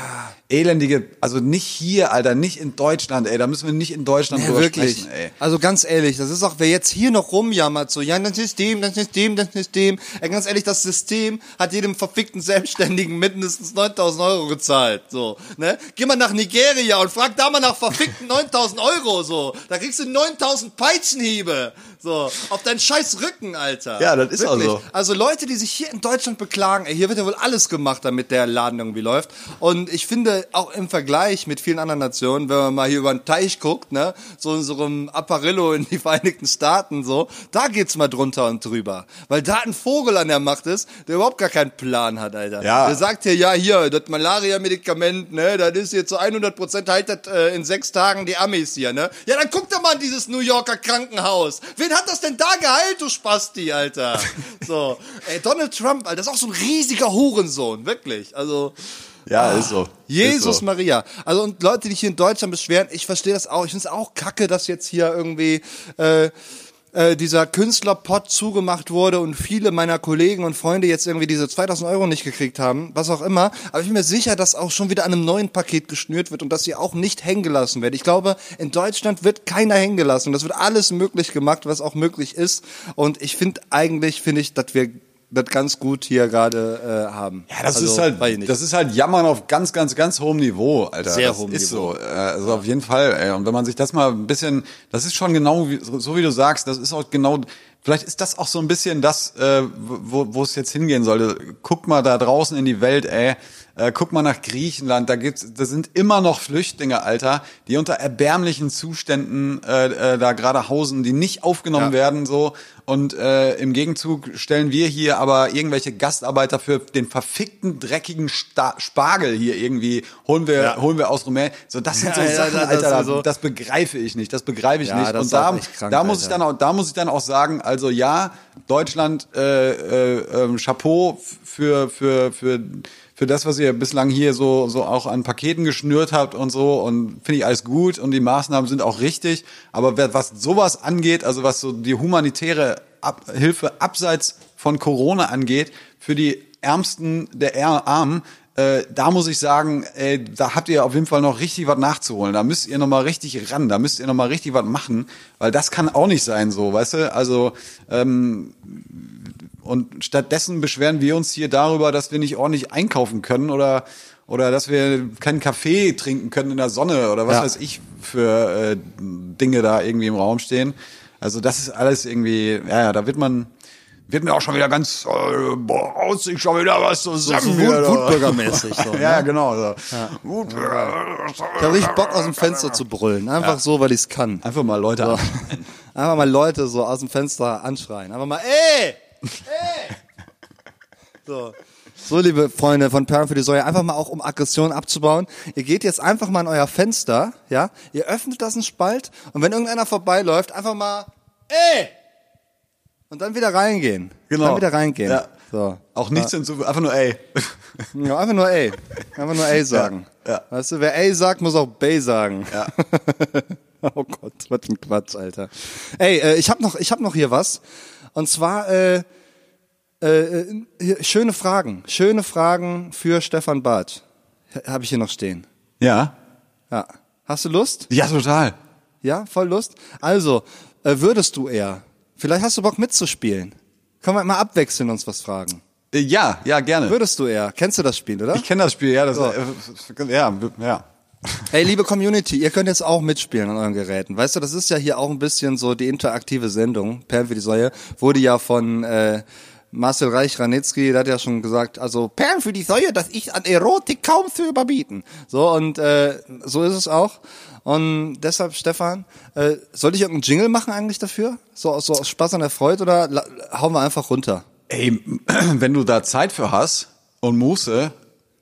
elendige, also nicht hier, Alter, nicht in Deutschland, ey, da müssen wir nicht in Deutschland drüber wirklich. sprechen, ey. Also ganz ehrlich, das ist auch, wer jetzt hier noch rumjammert, so, ja, das System, das System, das System. Ey, ganz ehrlich, das System hat jedem verfickten Selbstständigen mindestens 9000 Euro gezahlt, so, ne? Geh mal nach Nigeria und frag da mal nach verfickten *laughs* 9000 Euro, so. Da kriegst du 9000 Peitschenhiebe, so, auf deinen scheiß Rücken, Alter. Ja, das ist auch Wirklich. so. Also Leute, die sich hier in Deutschland beklagen, ey, hier wird ja wohl alles gemacht, damit der Laden irgendwie läuft. Und ich finde, auch im Vergleich mit vielen anderen Nationen, wenn man mal hier über den Teich guckt, ne, so in so einem Apparillo in die *laughs* Vereinigten Staaten, so, da geht's mal drunter und drüber. Weil da ein Vogel an der Macht ist, der überhaupt gar keinen Plan hat, Alter. Ja. Der sagt hier, ja, hier, das Malaria-Medikament, ne, das ist jetzt zu 100 Prozent halt das, äh, in sechs Tagen die Amis hier, ne. Ja, dann guck doch mal in dieses New Yorker Krankenhaus. Wen hat das denn da geheilt, du Spasti, Alter? *laughs* So. Ey, Donald Trump, Alter, das ist auch so ein riesiger Hurensohn, wirklich. Also, Ja, ist so. Jesus ist so. Maria. Also und Leute, die hier in Deutschland beschweren, ich verstehe das auch. Ich finde es auch kacke, dass jetzt hier irgendwie äh, äh, dieser Künstlerpot zugemacht wurde und viele meiner Kollegen und Freunde jetzt irgendwie diese 2000 Euro nicht gekriegt haben, was auch immer. Aber ich bin mir sicher, dass auch schon wieder an einem neuen Paket geschnürt wird und dass sie auch nicht hängen gelassen wird. Ich glaube, in Deutschland wird keiner hängen gelassen. Das wird alles möglich gemacht, was auch möglich ist. Und ich finde eigentlich, finde ich, dass wir das ganz gut hier gerade äh, haben. Ja, das Also, ist halt, das ist halt Jammern auf ganz, ganz, ganz hohem Niveau, Alter. Sehr das hohem ist Niveau. so. Äh, Also auf jeden Fall, ey. Und wenn man sich das mal ein bisschen, das ist schon genau, wie, so wie du sagst, das ist auch genau, vielleicht ist das auch so ein bisschen das, äh, wo, wo es jetzt hingehen sollte. Guck mal da draußen in die Welt, ey. Äh, guck mal nach Griechenland, da gibt's, da sind immer noch Flüchtlinge, Alter, die unter erbärmlichen Zuständen äh, äh, da gerade hausen, die nicht aufgenommen Ja. werden so. Und äh, im Gegenzug stellen wir hier aber irgendwelche Gastarbeiter für den verfickten dreckigen Sta Spargel hier irgendwie holen wir Ja. holen wir aus Rumänien. So das sind so *laughs* Ja, Sachen, das Alter, so- das begreife ich nicht, das begreife ich nicht. das Und da krank, da muss ich Alter. dann auch, da muss ich dann auch sagen, also ja, Deutschland äh, äh, ähm, Chapeau für für für für das, was ihr bislang hier so so auch an Paketen geschnürt habt und so und finde ich alles gut und die Maßnahmen sind auch richtig, aber was sowas angeht, also was so die humanitäre Ab Hilfe abseits von Corona angeht, für die Ärmsten der Armen, äh, da muss ich sagen, ey, da habt ihr auf jeden Fall noch richtig was nachzuholen. Da müsst ihr noch mal richtig ran, da müsst ihr noch mal richtig was machen, weil das kann auch nicht sein so, weißt du? Also ähm, und stattdessen beschweren wir uns hier darüber, dass wir nicht ordentlich einkaufen können oder oder dass wir keinen Kaffee trinken können in der Sonne oder was Ja. weiß ich für äh, Dinge da irgendwie im Raum stehen. Also das ist alles irgendwie, ja, ja, da wird man wird mir auch schon wieder ganz äh, boah, aus sich schon wieder was zusammen. so. Wutbürgermäßig *laughs* so, ne? ja, genau. So. Wut, Ich habe richtig Bock aus dem Fenster zu brüllen. Einfach so, weil ich es kann. Einfach mal Leute So. *laughs* Einfach mal Leute so aus dem Fenster anschreien. Einfach mal, ey! So. So, liebe Freunde von Perlen für die Säue, einfach mal auch um Aggression abzubauen. Ihr geht jetzt einfach mal in euer Fenster, ja? Ihr öffnet das einen Spalt und wenn irgendeiner vorbeiläuft, einfach mal, ey! Und dann wieder reingehen. Genau. Dann wieder reingehen. Ja. So. Auch nichts hinzu, einfach nur ey. Ja, einfach nur ey. Einfach nur ey sagen. ja. Weißt du, wer ey sagt, muss auch bay sagen. Ja. *laughs* oh Gott, was ein Quatsch, Alter. Ey, äh, ich habe noch, ich hab noch hier was. Und zwar äh, äh, hier, schöne Fragen, schöne Fragen für Stefan Bartsch. Habe ich hier noch stehen. Ja. Ja. Hast du Lust? Ja, total. Ja, voll Lust. Also, äh, würdest du eher? Vielleicht hast du Bock mitzuspielen. Können wir mal abwechseln uns was fragen. Äh, Ja, ja, gerne. Würdest du eher? Kennst du das Spiel, oder? Ich kenne das Spiel, ja, das So. äh, ja, ja. Ey, liebe Community, ihr könnt jetzt auch mitspielen an euren Geräten. Weißt du, das ist ja hier auch ein bisschen so die interaktive Sendung. Perlen für die Säue wurde ja von äh, Marcel Reich-Ranitzky, der hat ja schon gesagt, also Perlen für die Säue, das ist an Erotik kaum zu überbieten. So, und äh, so ist es auch. Und deshalb, Stefan, äh, soll ich irgendeinen Jingle machen eigentlich dafür? So, so aus Spaß an der Freude oder la- hauen wir einfach runter? Ey, *clears throat* wenn du da Zeit für hast und Muße,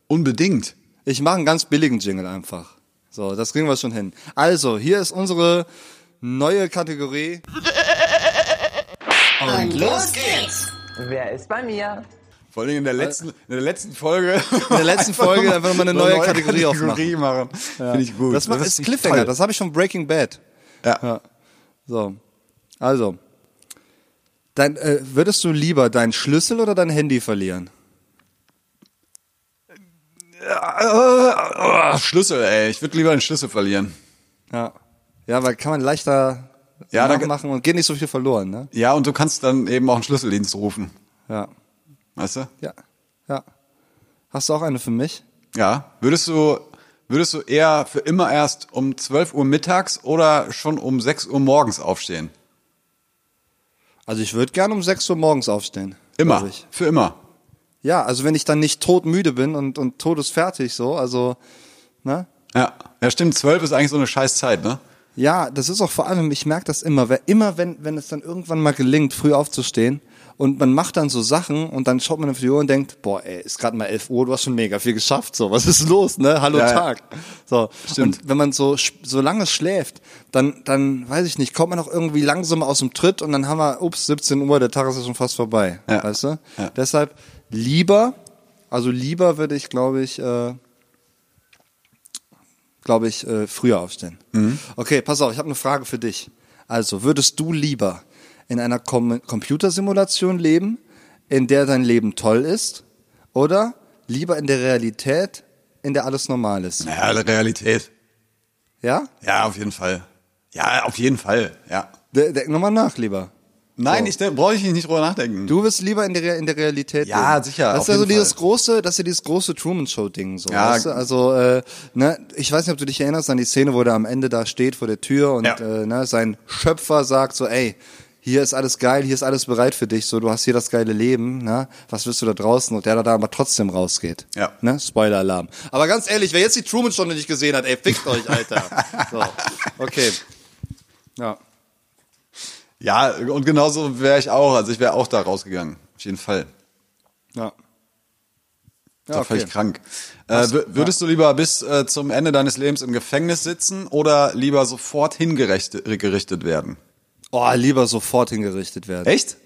unbedingt. Ich mache einen ganz billigen Jingle einfach. So, das kriegen wir schon hin. Also, hier ist unsere neue Kategorie. Und los geht's. Wer ist bei mir? Vor allem in der letzten, in der letzten Folge. In der letzten *laughs* Folge einfach mal eine neue Kategorie Kategorie machen. Finde ich gut. Das, macht, ist Cliffhanger, toll. das habe ich von Breaking Bad. Ja. Ja. So. Also. Dein, äh, würdest du lieber deinen Schlüssel oder dein Handy verlieren? Oh, Schlüssel, ey. Ich würde lieber den Schlüssel verlieren. Ja. Ja, weil kann man leichter Ja, da- machen und geht nicht so viel verloren, ne? Ja, und du kannst dann eben auch einen Schlüsseldienst rufen. Ja. Weißt du? Ja. Ja. Hast du auch eine für mich? Ja. Würdest du, würdest du eher für immer erst um 12 Uhr mittags oder schon um 6 Uhr morgens aufstehen? Also ich würde gerne um 6 Uhr morgens aufstehen. Immer. Für immer. Ja, also wenn ich dann nicht todmüde bin und, und todesfertig so, also, ne? Ja. Ja, stimmt. 12 ist eigentlich so eine scheiß Zeit, ne? Ja, das ist auch vor allem, ich merke das immer, wer, immer wenn, wenn es dann irgendwann mal gelingt, früh aufzustehen und man macht dann so Sachen und dann schaut man auf die Uhr und denkt, boah, ey, ist gerade mal 11 Uhr, du hast schon mega viel geschafft, so, was ist los, ne? Hallo Ja, ja. Tag. So, Stimmt. Und wenn man so, so lange schläft, dann, dann, weiß ich nicht, kommt man auch irgendwie langsam aus dem Tritt und dann haben wir, ups, 17 Uhr, der Tag ist ja schon fast vorbei, Ja. weißt du? Ja. Deshalb lieber, also lieber würde ich, glaube ich, äh, glaube ich, äh, früher aufstehen. Okay, pass auf, ich habe eine Frage für dich. Also, würdest du lieber in einer Com Computersimulation leben, in der dein Leben toll ist, oder lieber in der Realität, in der alles normal ist? Ja, die Realität. Ja? Ja, auf jeden Fall. Ja, auf jeden Fall. Ja. De denk nochmal nach, lieber. Nein, So. ich brauche ich nicht drüber nachdenken. Du wirst lieber in der, in der Realität Ja, leben. sicher, Das ist ja so dieses Fall. große, das ist ja dieses große Truman Show Ding so. Ja. Weißt du? Also äh, ne, ich weiß nicht, ob du dich erinnerst an die Szene, wo der am Ende da steht vor der Tür und Ja. äh, ne, sein Schöpfer sagt so, ey, hier ist alles geil, hier ist alles bereit für dich, so du hast hier das geile Leben, ne? Was willst du da draußen? Und der da aber trotzdem rausgeht. Ja. Ne? Spoiler-Alarm. Aber ganz ehrlich, wer jetzt die Truman-Stunde nicht gesehen hat, ey, fickt euch, Alter. *laughs* So. Okay. Ja. Ja, und genauso wäre ich auch. Also ich wäre auch da rausgegangen. Auf jeden Fall. Ja. Ja, okay. völlig krank. Äh, würdest du lieber bis äh, zum Ende deines Lebens im Gefängnis sitzen oder lieber sofort hingerichtet werden? Oh, lieber sofort hingerichtet werden. Echt?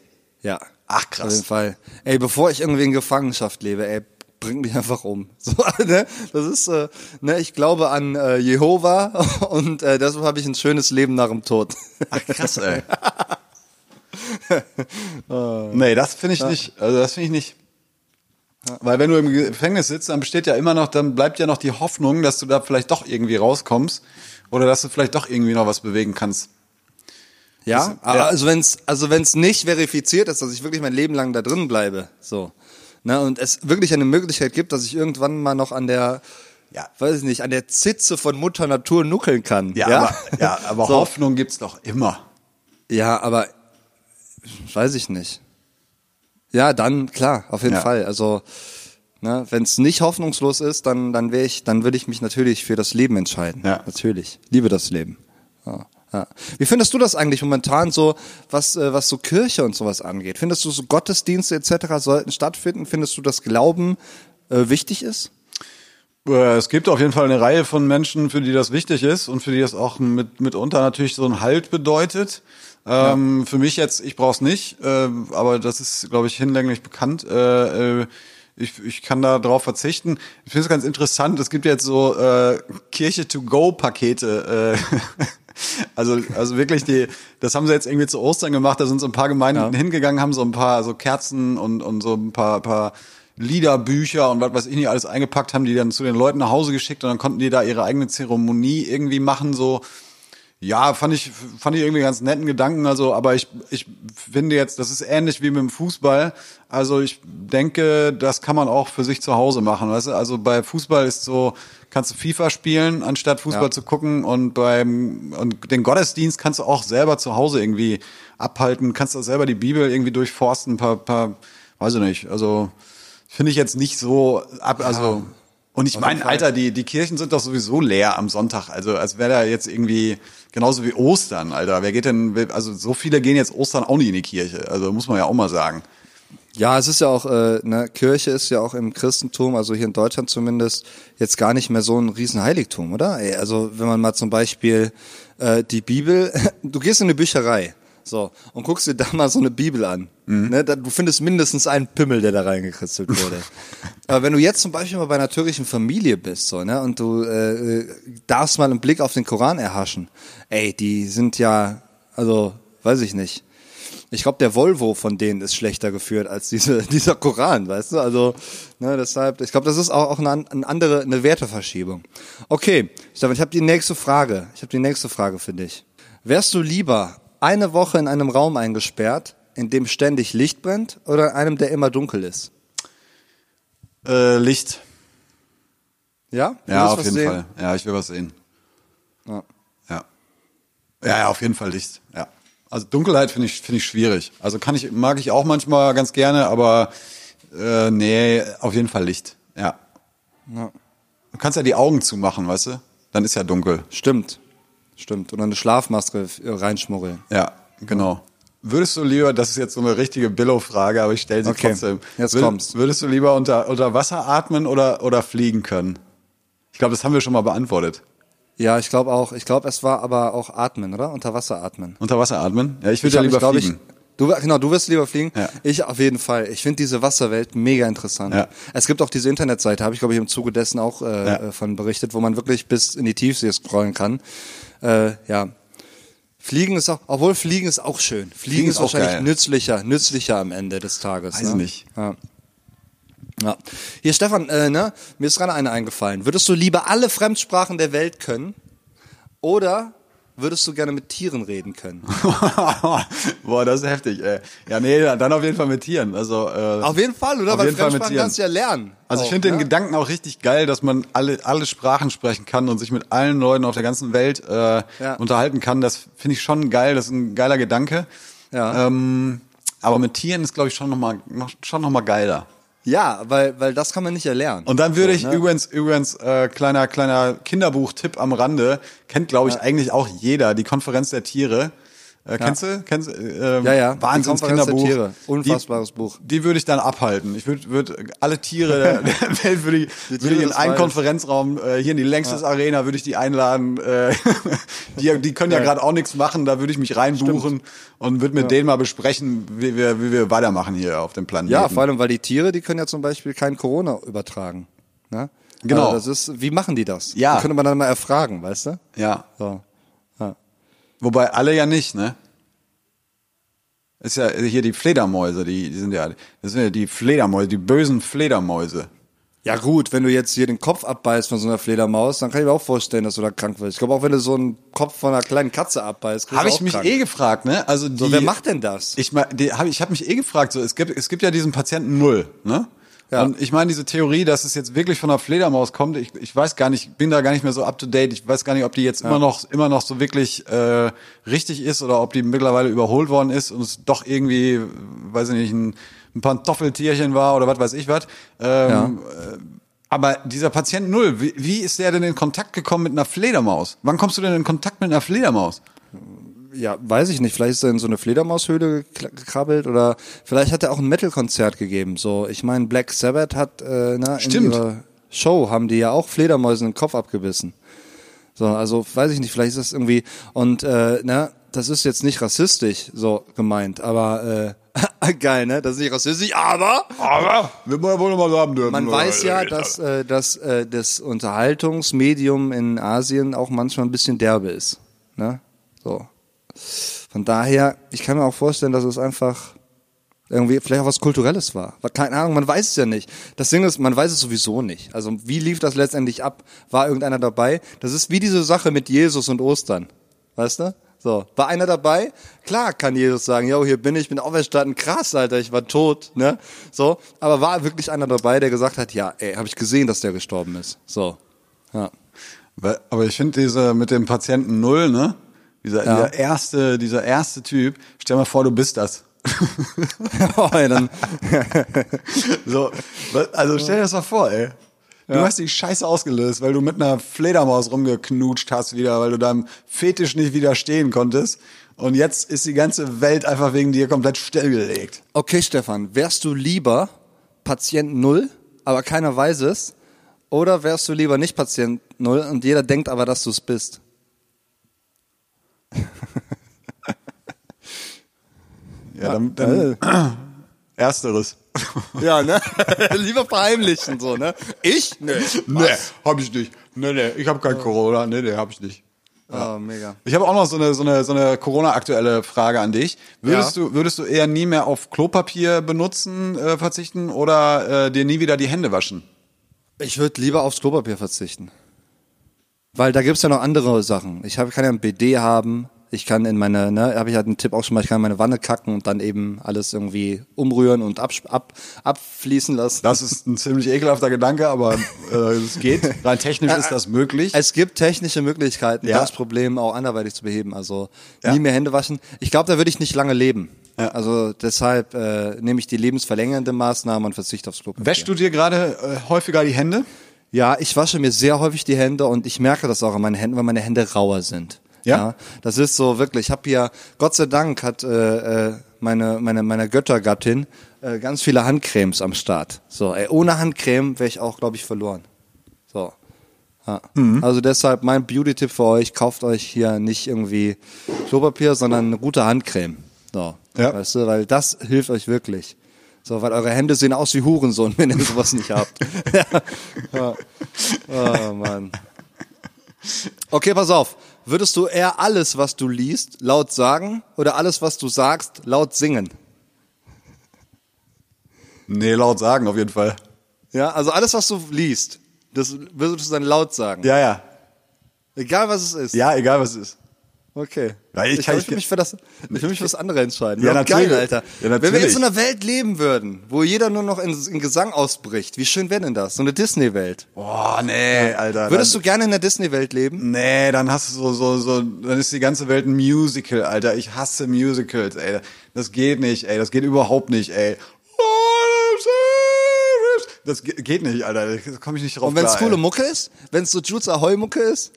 Ja. Ach krass. Auf jeden Fall. Ey, bevor ich irgendwie in Gefangenschaft lebe, ey, bring mich einfach um. *laughs* So, ne? Das ist, äh, ne, ich glaube an äh, Jehova *laughs* und äh, deshalb habe ich ein schönes Leben nach dem Tod. Ach krass, ey. *laughs* nee, das finde ich ja. nicht. Also das finde ich nicht. Weil wenn du im Gefängnis sitzt, dann besteht ja immer noch, dann bleibt ja noch die Hoffnung, dass du da vielleicht doch irgendwie rauskommst oder dass du vielleicht doch irgendwie noch was bewegen kannst. Ja, aber also wenn's also wenn's nicht verifiziert ist, dass ich wirklich mein Leben lang da drin bleibe, so, ne, und es wirklich eine Möglichkeit gibt, dass ich irgendwann mal noch an der ja. weiß ich nicht, an der Zitze von Mutter Natur nuckeln kann. Ja, ja? aber, ja, aber *laughs* so. Hoffnung gibt's doch immer. Ja, aber weiß ich nicht. Ja, dann klar, auf jeden ja. Fall. Also ne, wenn es nicht hoffnungslos ist, dann dann wäre ich, dann würde ich mich natürlich für das Leben entscheiden. Ja. Natürlich, liebe das Leben. Ja. Wie findest du das eigentlich momentan so, was, äh, was so Kirche und sowas angeht? Findest du so Gottesdienste etc. sollten stattfinden? Findest du, dass Glauben äh, wichtig ist? Äh, es gibt auf jeden Fall eine Reihe von Menschen, für die das wichtig ist und für die das auch mit, mitunter natürlich so ein Halt bedeutet. Ähm, ja. Für mich jetzt, ich brauche es nicht, äh, aber das ist, glaube ich, hinlänglich bekannt. Äh, äh, ich, ich kann da drauf verzichten. Ich finde es ganz interessant. Es gibt jetzt so äh, Kirche-to-go-Pakete. Äh, *laughs* also, also wirklich die, das haben sie jetzt irgendwie zu Ostern gemacht. Da sind so ein paar Gemeinden ja. hingegangen, haben so ein paar so Kerzen und, und so ein paar, paar Liederbücher und was weiß ich nicht alles eingepackt, haben die dann zu den Leuten nach Hause geschickt und dann konnten die da ihre eigene Zeremonie irgendwie machen, so ja, fand ich, fand ich irgendwie ganz netten Gedanken. Also, aber ich, ich finde jetzt, das ist ähnlich wie mit dem Fußball. Also ich denke, das kann man auch für sich zu Hause machen. Weißt du? Also bei Fußball ist so, kannst du FIFA spielen, anstatt Fußball ja. zu gucken. Und beim und den Gottesdienst kannst du auch selber zu Hause irgendwie abhalten. Kannst du selber die Bibel irgendwie durchforsten, ein paar, paar, weiß ich nicht. Also finde ich jetzt nicht so ab. Also ja. Und ich meine, Alter, die, die Kirchen sind doch sowieso leer am Sonntag. Also als wäre da jetzt irgendwie genauso wie Ostern, Alter. Wer geht denn, also so viele gehen jetzt Ostern auch nicht in die Kirche. Also muss man ja auch mal sagen. Ja, es ist ja auch, äh, ne, Kirche ist ja auch im Christentum, also hier in Deutschland zumindest, jetzt gar nicht mehr so ein Riesenheiligtum, oder? Also wenn man mal zum Beispiel äh, die Bibel, *laughs* du gehst in eine Bücherei, so, und guckst dir da mal so eine Bibel an. Mhm. Ne, da, du findest mindestens einen Pimmel, der da reingekritzelt wurde. *laughs* Aber wenn du jetzt zum Beispiel mal bei einer türkischen Familie bist, so, ne, und du äh, darfst mal einen Blick auf den Koran erhaschen, ey, die sind ja, also, weiß ich nicht. Ich glaube, der Volvo von denen ist schlechter geführt als diese, *laughs* dieser Koran, weißt du? Also, ne, deshalb, ich glaube, das ist auch, auch eine, eine andere, eine Werteverschiebung. Okay, Stefan, ich habe die nächste Frage. Ich habe die nächste Frage für dich. Wärst du lieber eine Woche in einem Raum eingesperrt, in dem ständig Licht brennt, oder in einem, der immer dunkel ist? Äh, Licht. Ja? Du ja, auf jeden sehen? Fall. Ja, ich will was sehen. Ja. Ja. Ja, ja, auf jeden Fall Licht. Ja. Also Dunkelheit finde ich finde ich schwierig. Also kann ich mag ich auch manchmal ganz gerne, aber äh, nee, auf jeden Fall Licht. Ja. ja. Du kannst ja die Augen zumachen, weißt du? Dann ist ja dunkel. Stimmt. Stimmt. Oder eine Schlafmaske reinschmuggeln. Ja, genau. Würdest du lieber, das ist jetzt so eine richtige Billo-Frage, aber ich stelle sie okay, trotzdem. Jetzt Würd, kommst. Würdest du lieber unter, unter Wasser atmen oder, oder fliegen können? Ich glaube, das haben wir schon mal beantwortet. Ja, ich glaube auch. Ich glaube, es war aber auch atmen, oder? Unter Wasser atmen. Unter Wasser atmen? Ja, ich würde ja lieber ich, glaub, fliegen. Ich, Du, genau, du wirst lieber fliegen. Ja. Ich auf jeden Fall. Ich finde diese Wasserwelt mega interessant. Ja. Es gibt auch diese Internetseite, habe ich glaube ich im Zuge dessen auch äh, ja. von berichtet, wo man wirklich bis in die Tiefsee scrollen kann. Äh, ja. Fliegen ist auch, obwohl Fliegen ist auch schön. Fliegen, Fliegen ist, wahrscheinlich geil. nützlicher, nützlicher am Ende des Tages. Weiß ne? nicht. Ja. Ja. Hier, Stefan, äh, ne, mir ist gerade eine eingefallen. Würdest du lieber alle Fremdsprachen der Welt können oder würdest du gerne mit Tieren reden können? *laughs* Boah, das ist heftig, ey. Ja, nee, dann auf jeden Fall mit Tieren. Also, äh, auf jeden Fall, oder? Auf Weil jeden Fall mit Tieren. kannst du ja lernen. Also ich finde ne? den Gedanken auch richtig geil, dass man alle, alle Sprachen sprechen kann und sich mit allen Leuten auf der ganzen Welt äh, ja. unterhalten kann. Das finde ich schon geil, das ist ein geiler Gedanke. Ja. Ähm, aber mit Tieren ist, glaube ich, schon nochmal noch, schon noch mal geiler. Ja, weil, weil das kann man nicht erlernen. Und dann würde ich ne? übrigens, übrigens, äh, kleiner, kleiner Kinderbuch-Tipp am Rande, kennt, glaube ich, eigentlich auch jeder, die Konferenz der Tiere. Äh, Kennst du? Kennst, du? ähm, Ja, ja. Wahnsinns Kinderbuch. Tiere. Unfassbares die, Buch. Die würde ich dann abhalten. Ich würde würd alle Tiere der, *laughs* der Welt würde ich, Die Tiere ich in einen. Konferenzraum, äh, hier in die Längstes Arena würde ich die einladen. Äh, *laughs* die, die können ja, Ja. gerade auch nichts machen, da würde ich mich reinbuchen und würde mit denen mal besprechen, wie wir, wie wir weitermachen hier auf dem Planeten. Ja, vor allem, weil die Tiere, die können ja zum Beispiel kein Corona übertragen. Ne? Genau. Also das ist, wie machen die das? Ja. Die könnte man dann mal erfragen, weißt du? Ja. So. Wobei alle ja nicht, ne? Ist ja hier die Fledermäuse, die, die sind ja, das sind ja die Fledermäuse, die bösen Fledermäuse. Ja gut, wenn du jetzt hier den Kopf abbeißt von so einer Fledermaus, dann kann ich mir auch vorstellen, dass du da krank wirst. Ich glaube auch, wenn du so einen Kopf von einer kleinen Katze abbeißt, Habe ich mich krank. eh gefragt, ne? Also die, So, wer macht denn das? Ich mein, die, hab, ich habe mich eh gefragt, so es gibt es gibt ja diesen Patienten Null, ne? Ja. Und ich meine diese Theorie, dass es jetzt wirklich von einer Fledermaus kommt, ich, ich weiß gar nicht, bin da gar nicht mehr so up to date. Ich weiß gar nicht, ob die jetzt immer noch immer noch so wirklich äh, richtig ist oder ob die mittlerweile überholt worden ist und es doch irgendwie, weiß ich nicht, ein, ein Pantoffeltierchen war oder was weiß ich was. Ähm, äh, aber dieser Patient Null, wie, wie ist der denn in Kontakt gekommen mit einer Fledermaus? Wann kommst du denn in Kontakt mit einer Fledermaus? Ja, weiß ich nicht. Vielleicht ist er in so eine Fledermaushöhle gekrabbelt oder vielleicht hat er auch ein Metal-Konzert gegeben. So, ich meine, Black Sabbath hat äh, na, in Stimmt. ihrer Show haben die ja auch Fledermäusen den Kopf abgebissen. So, also weiß ich nicht. Vielleicht ist das irgendwie und äh, na, das ist jetzt nicht rassistisch so gemeint, aber äh, *laughs* geil, ne? Das ist nicht rassistisch, aber Aber wird man ja wohl noch mal haben dürfen. man oder? weiß ja, dass, äh, dass äh, das Unterhaltungsmedium in Asien auch manchmal ein bisschen derbe ist. Ne? So. Von daher, ich kann mir auch vorstellen, dass es einfach irgendwie vielleicht auch was Kulturelles war. Keine Ahnung, man weiß es ja nicht. Das Ding ist, man weiß es sowieso nicht. Also wie lief das letztendlich ab? War irgendeiner dabei? Das ist wie diese Sache mit Jesus und Ostern. Weißt du? So, war einer dabei? Klar kann Jesus sagen, yo, hier bin ich, bin auferstanden, krass, Alter, ich war tot, ne? So, aber war wirklich einer dabei, der gesagt hat, ja, ey, habe ich gesehen, dass der gestorben ist. So. Ja. Aber ich finde diese mit dem Patienten Null, ne? Dieser, Ja. dieser erste, dieser erste Typ, stell mal vor, du bist das. *laughs* oh, ey, dann, *laughs* So, also stell dir das mal vor, ey. Du hast die Scheiße ausgelöst, weil du mit einer Fledermaus rumgeknutscht hast wieder, weil du deinem Fetisch nicht widerstehen konntest. Und jetzt ist die ganze Welt einfach wegen dir komplett stillgelegt. Okay, Stefan, wärst du lieber Patient Null, aber keiner weiß es? Oder wärst du lieber nicht Patient Null und jeder denkt aber, dass du es bist? Ja, dann, dann ersteres. Ja, ne? *laughs* lieber verheimlichen, so, ne? Ich? Nee. Nee, hab ich nicht. Nee, nee, ich habe kein Corona. Nee, nee, hab ich nicht. Oh, mega. Ich habe auch noch so eine, so eine, so eine Corona-aktuelle Frage an dich. Würdest, Ja. du, würdest du eher nie mehr auf Klopapier benutzen, äh, verzichten oder äh, dir nie wieder die Hände waschen? Ich würde lieber aufs Klopapier verzichten. Weil da gibt's ja noch andere Sachen. Ich hab, kann ja ein BD haben. Ich kann in meine, ne, habe ich halt einen Tipp auch schon mal, ich kann in meine Wanne kacken und dann eben alles irgendwie umrühren und ab, ab, abfließen lassen. Das ist ein ziemlich ekelhafter Gedanke, aber äh, es geht. *laughs* Rein technisch ist das möglich. Es gibt technische Möglichkeiten, Ja. das Problem auch anderweitig zu beheben. Also Ja. nie mehr Hände waschen. Ich glaube, da würde ich nicht lange leben. Also deshalb äh, nehme ich die lebensverlängernde Maßnahme und verzichte aufs Klopapier. Wäschst du dir gerade äh, häufiger die Hände? Ja, ich wasche mir sehr häufig die Hände und ich merke das auch an meinen Händen, weil meine Hände rauer sind. Ja? das ist so wirklich. Ich habe hier, Gott sei Dank, hat äh, äh, meine meine meine Göttergattin äh, ganz viele Handcremes am Start. So, ey, ohne Handcreme wäre ich auch, glaube ich, verloren. So. Ja. Mhm. Also deshalb mein Beauty-Tipp für euch: Kauft euch hier nicht irgendwie Klopapier, sondern eine gute Handcreme. So, Ja. weißt du, weil das hilft euch wirklich. So, weil eure Hände sehen aus wie Hurensohn, *laughs* wenn ihr sowas nicht habt. *laughs* ja. Ja. Oh Mann. Okay, pass auf. Würdest du eher alles, was du liest, laut sagen oder alles, was du sagst, laut singen? Nee, laut sagen auf jeden Fall. Ja, also alles, was du liest, das würdest du dann laut sagen. Ja, ja. Egal was es ist. Ja, egal was es ist. Okay. Ja, ich ich, kann- ich will mich für das, ich will mich für das andere entscheiden. Ja, doch geil, natürlich. Alter. Ja, Wenn wir natürlich. jetzt in einer Welt leben würden, wo jeder nur noch in, in Gesang ausbricht, wie schön wäre denn das? So eine Disney-Welt. Boah, nee, Alter. Würdest dann, du gerne in der Disney-Welt leben? Nee, dann hast du so, so, so, dann ist die ganze Welt ein Musical, Alter. Ich hasse Musicals, ey. Das geht nicht, ey. Das geht überhaupt nicht, ey. Das ge- geht nicht, Alter. Da komme ich nicht drauf Und wenn es coole. Mucke ist? Wenn es so Jules Ahoy Mucke ist?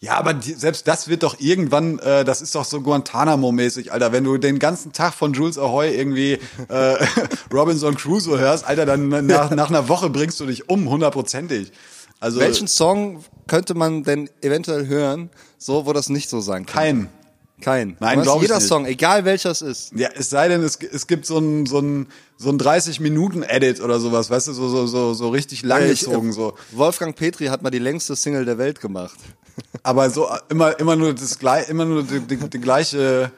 Ja, aber die, selbst das wird doch irgendwann, äh, das ist doch so Guantanamo-mäßig, Alter. Wenn du den ganzen Tag von Jules Ahoy irgendwie äh, *laughs* Robinson Crusoe hörst, Alter, dann nach, nach einer Woche bringst du dich um, hundertprozentig. Also Welchen Song könnte man denn eventuell hören, so wo das nicht so sein kann? kein. Kein. Nein, Was? glaub ich Jeder nicht. Song, egal welcher es ist. Ja, es sei denn, es, es gibt so ein so ein so ein 30 Minuten Edit oder sowas, weißt du, so so so so richtig langgezogen Ich, äh, so. Wolfgang Petri hat mal die längste Single der Welt gemacht. *laughs* Aber so immer immer nur das gleiche, immer nur die, die, die gleiche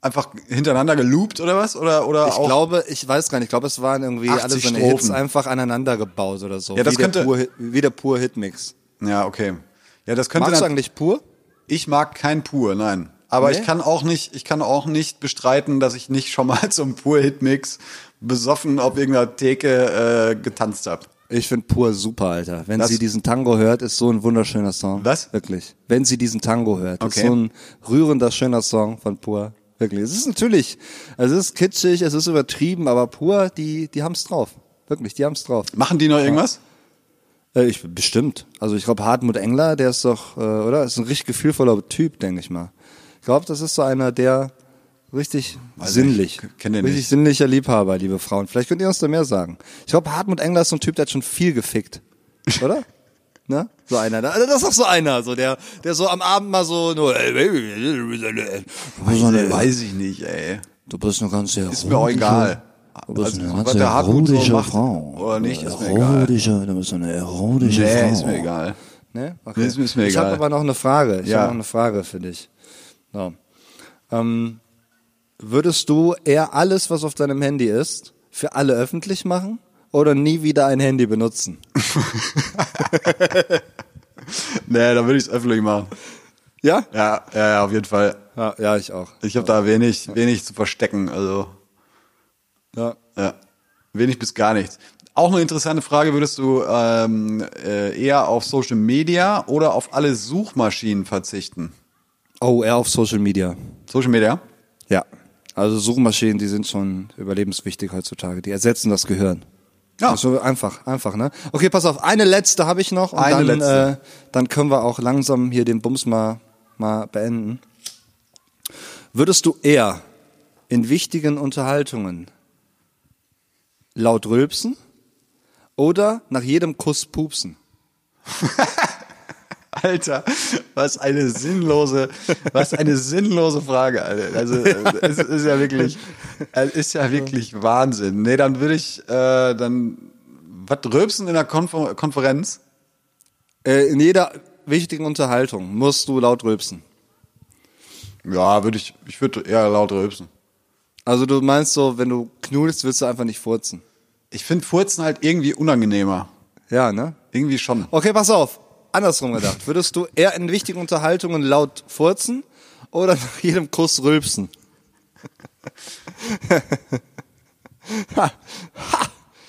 einfach hintereinander geloopt oder was oder oder Ich auch glaube, ich weiß gar nicht, ich glaube, es waren irgendwie 80 alle so eine Strophen. Hits einfach aneinander gebaut oder so. Ja, das wie, könnte- der pur, wie der pur Hitmix. Ja, okay. Ja, das könnte Magst du eigentlich pur? Ich mag kein pur, nein. Aber Nee? ich kann auch nicht, ich kann auch nicht bestreiten, dass ich nicht schon mal *laughs* zum pur Hitmix besoffen auf irgendeiner Theke äh, getanzt habe. Ich finde pur super, Alter. Wenn Das- sie diesen Tango hört, ist so ein wunderschöner Song. Was? Wirklich. Wenn sie diesen Tango hört, Okay. ist so ein rührender, schöner Song von pur. Wirklich. Es ist natürlich, es ist kitschig, es ist übertrieben, aber pur, die, die haben's drauf. Wirklich, die haben's drauf. Machen die noch irgendwas? Äh, ich, bestimmt. Also ich glaube, Hartmut Engler, der ist doch, äh, oder? Ist ein richtig gefühlvoller Typ, denke ich mal. Ich glaube, das ist so einer, der richtig Weiß sinnlich. richtig sinnlicher Liebhaber, liebe Frauen. Vielleicht könnt ihr uns da mehr sagen. Ich glaube, Hartmut Engler ist so ein Typ, der hat schon viel gefickt. Oder? ne? So einer. Also Das ist doch so einer, so der, der so am Abend mal so nur, ey, Baby, eine, Weiß ich nicht, ey. du bist eine ganz Ist mir auch egal. Bist Also, eine was der erotische macht Frau. oder nicht, ist mir egal. Erotische, du bist eine erotische Nee, Frau. ist mir egal. Ne? Okay. Ist, ist mir Ich habe aber noch eine Frage. Ich Ja. habe noch eine Frage für dich. So. Ähm, würdest du eher alles, was auf deinem Handy ist, für alle öffentlich machen oder nie wieder ein Handy benutzen? *laughs* Nee, da würde ich es öffentlich machen. Ja? Ja, ja, ja, auf jeden Fall. Ja, ja ich auch. Ich habe da wenig, wenig zu verstecken, also Ja. ja, wenig bis gar nichts. Auch eine interessante Frage, würdest du ähm, äh, eher auf Social Media oder auf alle Suchmaschinen verzichten? Oh, eher auf Social Media. Social Media? Ja. Also Suchmaschinen, die sind schon überlebenswichtig heutzutage. Die ersetzen das Gehirn. Ja. So einfach, einfach, ne? Okay, pass auf, eine letzte habe ich noch und Eine dann, letzte. Äh, dann können wir auch langsam hier den Bums mal, mal beenden. Würdest du eher in wichtigen Unterhaltungen laut rülpsen oder nach jedem Kuss pupsen? *laughs* Alter, was eine sinnlose, was eine sinnlose Frage, Alter. Also es ist ja wirklich, es ist ja wirklich Wahnsinn. Nee, dann würde ich äh, dann was rülpsen in der Konfer Konferenz? Äh, in jeder wichtigen Unterhaltung musst du laut rülpsen. Ja, würde ich, ich würde eher laut rülpsen. Also du meinst so, wenn du knuddelst, willst du einfach nicht furzen. Ich finde Furzen halt irgendwie unangenehmer. Ja, ne? Irgendwie schon. Okay, pass auf. Andersrum gedacht. *laughs* Würdest du eher in wichtigen Unterhaltungen laut furzen oder nach jedem Kuss rülpsen? *laughs*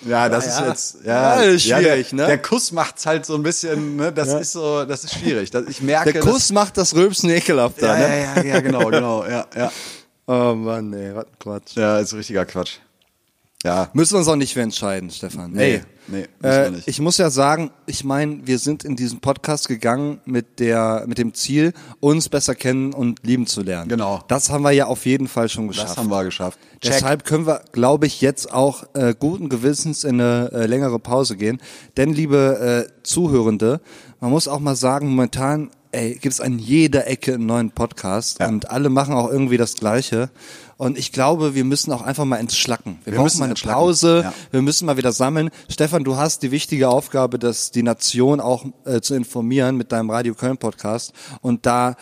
Ja, das Ja, ist ja. jetzt ja, Ja, ist schwierig, der, ne? Der Kuss macht's halt so ein bisschen, ne? Das ist so, das ist schwierig. Das, ich merke, Der Kuss macht das Rülpsen ekelhafter, ja, ne? ja, ja, ja, genau, genau, ja, ja. Oh Mann, ey, was ein Quatsch. Ja, ist richtiger Quatsch. Ja. Müssen wir uns auch nicht für entscheiden, Stefan. Nee, Ey, nee, müssen äh, wir nicht. Ich muss ja sagen, ich meine, wir sind in diesen Podcast gegangen mit der, mit dem Ziel, uns besser kennen und lieben zu lernen. Genau. Das haben wir ja auf jeden Fall schon geschafft. Das haben wir geschafft. Check. Deshalb können wir, glaube ich, jetzt auch äh, guten Gewissens in eine äh, längere Pause gehen. Denn, liebe äh, Zuhörende, man muss auch mal sagen, momentan ey, gibt es an jeder Ecke einen neuen Podcast Ja. und alle machen auch irgendwie das Gleiche. Und ich glaube, wir müssen auch einfach mal entschlacken. Wir, Wir brauchen müssen mal eine Pause. ja. Wir müssen mal wieder sammeln. Stefan, du hast die wichtige Aufgabe, dass die Nation auch äh, zu informieren mit deinem Radio Köln Podcast. Und da,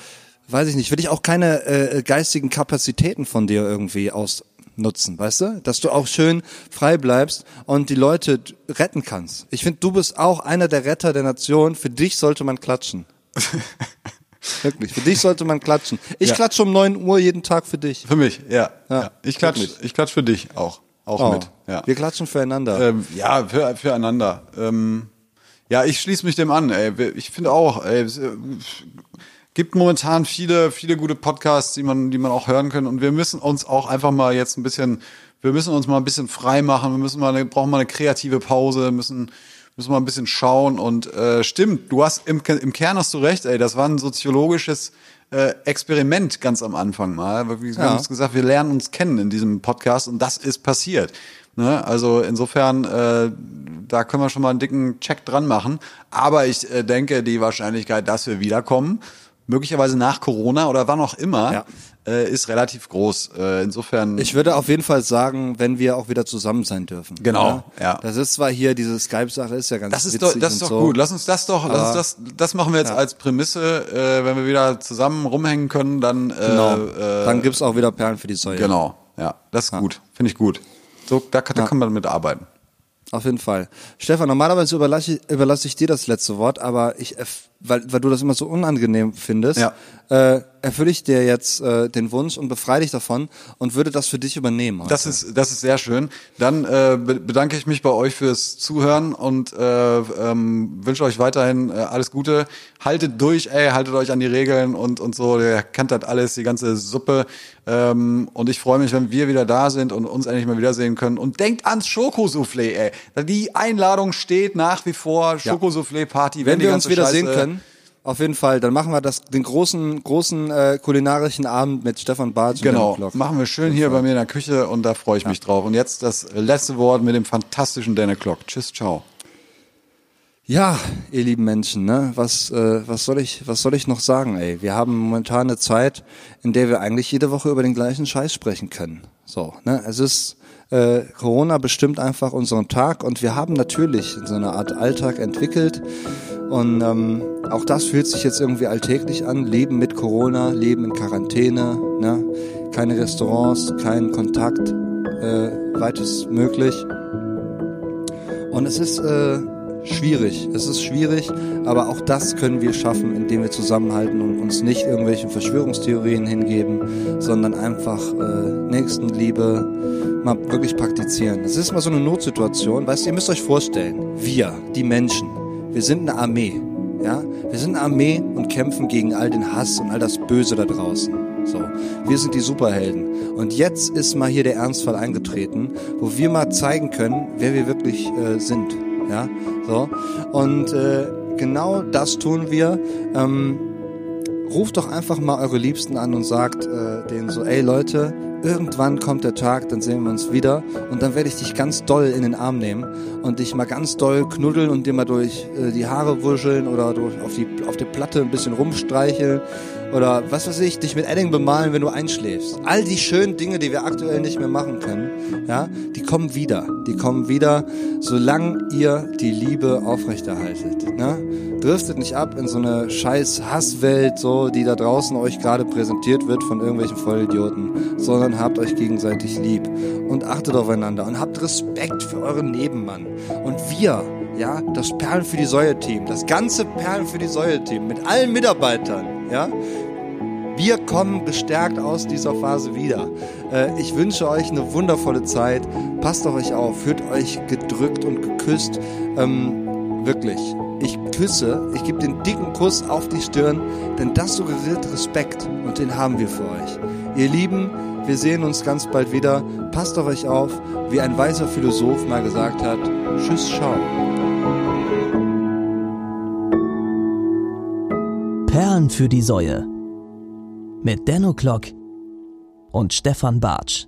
weiß ich nicht, will ich auch keine äh, geistigen Kapazitäten von dir irgendwie ausnutzen, weißt du? Dass du auch schön frei bleibst und die Leute retten kannst. Ich finde, du bist auch einer der Retter der Nation. Für dich sollte man klatschen. *laughs* Wirklich. Für dich sollte man klatschen. Ich Ja. klatsche um 9 Uhr jeden Tag für dich. Für mich, ja. Ja, ja. Ich klatsch, wirklich. ich klatsch für dich auch. Auch Oh, mit. Ja. Wir klatschen füreinander. Ähm, ja, für, füreinander. Ähm, ja, ich schließe mich dem an. Ey. Ich finde auch, ey, es äh, gibt momentan viele, viele gute Podcasts, die man, die man auch hören kann. Und wir müssen uns auch einfach mal jetzt ein bisschen, wir müssen uns mal ein bisschen frei machen. Wir müssen mal, eine, brauchen mal eine kreative Pause, müssen, müssen mal ein bisschen schauen. Und äh, stimmt, du hast im, im Kern hast du recht. Ey, das war ein soziologisches äh, Experiment ganz am Anfang mal. Wir Ja. haben uns gesagt, wir lernen uns kennen in diesem Podcast und das ist passiert. Ne? Also insofern, äh, da können wir schon mal einen dicken Check dran machen. Aber ich äh, denke, die Wahrscheinlichkeit, dass wir wiederkommen, möglicherweise nach Corona oder wann auch immer, Ja. äh, ist relativ groß. Äh, insofern. Ich würde auf jeden Fall sagen, wenn wir auch wieder zusammen sein dürfen. Genau, ja. Das ist zwar hier, diese Skype-Sache ist ja ganz das ist doch, das ist doch so. gut. Lass uns das doch, lass uns das, das machen wir jetzt Ja. als Prämisse, äh, wenn wir wieder zusammen rumhängen können, dann, äh, Genau. äh, Dann gibt's auch wieder Perlen für die Säule. genau, ja, das ist gut, finde ich gut. So, da, kann- da kann man mit arbeiten. Auf jeden Fall. Stefan, normalerweise überlasse ich, überlasse ich dir das letzte Wort, aber ich, weil, weil du das immer so unangenehm findest, Ja. äh, erfülle ich dir jetzt äh, den Wunsch und befreie dich davon und würde das für dich übernehmen. heute. Das ist, das ist sehr schön. Dann äh, be- bedanke ich mich bei euch fürs Zuhören und äh, ähm, wünsche euch weiterhin äh, alles Gute. Haltet durch, ey, haltet euch an die Regeln und, und so. Ihr kennt das alles, die ganze Suppe. Ähm, und ich freue mich, wenn wir wieder da sind und uns endlich mal wiedersehen können. Und denkt ans Schokosoufflé, ey. Die Einladung steht nach wie vor. Schokosoufflé-Party. Wenn die wir uns ganze wieder Scheiße- sehen können, auf jeden Fall, dann machen wir das, den großen, großen äh, kulinarischen Abend mit Stefan Bartsch und Genau, Dan machen wir schön hier bei mir in der Küche und da freue ich mich drauf. Und jetzt das letzte Wort mit dem fantastischen Dane Clock. Tschüss, ciao. Ja, ihr lieben Menschen, ne? Was, äh, was soll ich, was soll ich noch sagen, ey? Wir haben momentan eine Zeit, in der wir eigentlich jede Woche über den gleichen Scheiß sprechen können. So, ne? Es ist äh, Corona bestimmt einfach unseren Tag und wir haben natürlich so eine Art Alltag entwickelt und ähm, auch das fühlt sich jetzt irgendwie alltäglich an. Leben mit Corona, Leben in Quarantäne, ne? Keine Restaurants, kein Kontakt, äh, weites möglich. Und es ist äh, schwierig. Es ist schwierig, aber auch das können wir schaffen, indem wir zusammenhalten und uns nicht irgendwelchen Verschwörungstheorien hingeben, sondern einfach äh, Nächstenliebe mal wirklich praktizieren. Es ist mal so eine Notsituation. Weißt du, ihr müsst euch vorstellen, wir, die Menschen, wir sind eine Armee. Ja, wir sind eine Armee und kämpfen gegen all den Hass und all das Böse da draußen. So, wir sind die Superhelden. Und jetzt ist mal hier der Ernstfall eingetreten, wo wir mal zeigen können, wer wir wirklich äh, sind. Ja, so. Und äh, genau das tun wir. Ähm, ruft doch einfach mal eure Liebsten an und sagt äh, denen so, ey Leute, irgendwann kommt der Tag, dann sehen wir uns wieder und dann werde ich dich ganz doll in den Arm nehmen und dich mal ganz doll knuddeln und dir mal durch äh, die Haare wuscheln oder durch, auf, die, auf die Platte ein bisschen rumstreicheln oder was weiß ich, dich mit Edding bemalen, wenn du einschläfst. All die schönen Dinge, die wir aktuell nicht mehr machen können, ja, die kommen wieder. Die kommen wieder, solange ihr die Liebe aufrechterhaltet. Ne? Driftet nicht ab in so eine scheiß Hasswelt, so, die da draußen euch gerade präsentiert wird von irgendwelchen Vollidioten, sondern habt euch gegenseitig lieb und achtet aufeinander und habt Respekt für euren Nebenmann. Und wir, ja, das Perlen für die Säue-Team, das ganze Perlen für die Säue-Team mit allen Mitarbeitern, ja, wir kommen gestärkt aus dieser Phase wieder. Äh, ich wünsche euch eine wundervolle Zeit. Passt auf euch auf, fühlt euch gedrückt und geküsst. Ähm, wirklich. Ich küsse, ich gebe den dicken Kuss auf die Stirn, denn das suggeriert Respekt und den haben wir für euch. Ihr Lieben, wir sehen uns ganz bald wieder. Passt auf euch auf, wie ein weiser Philosoph mal gesagt hat. Tschüss, ciao. Perlen für die Säue. Mit Denno Klock und Stefan Bartsch.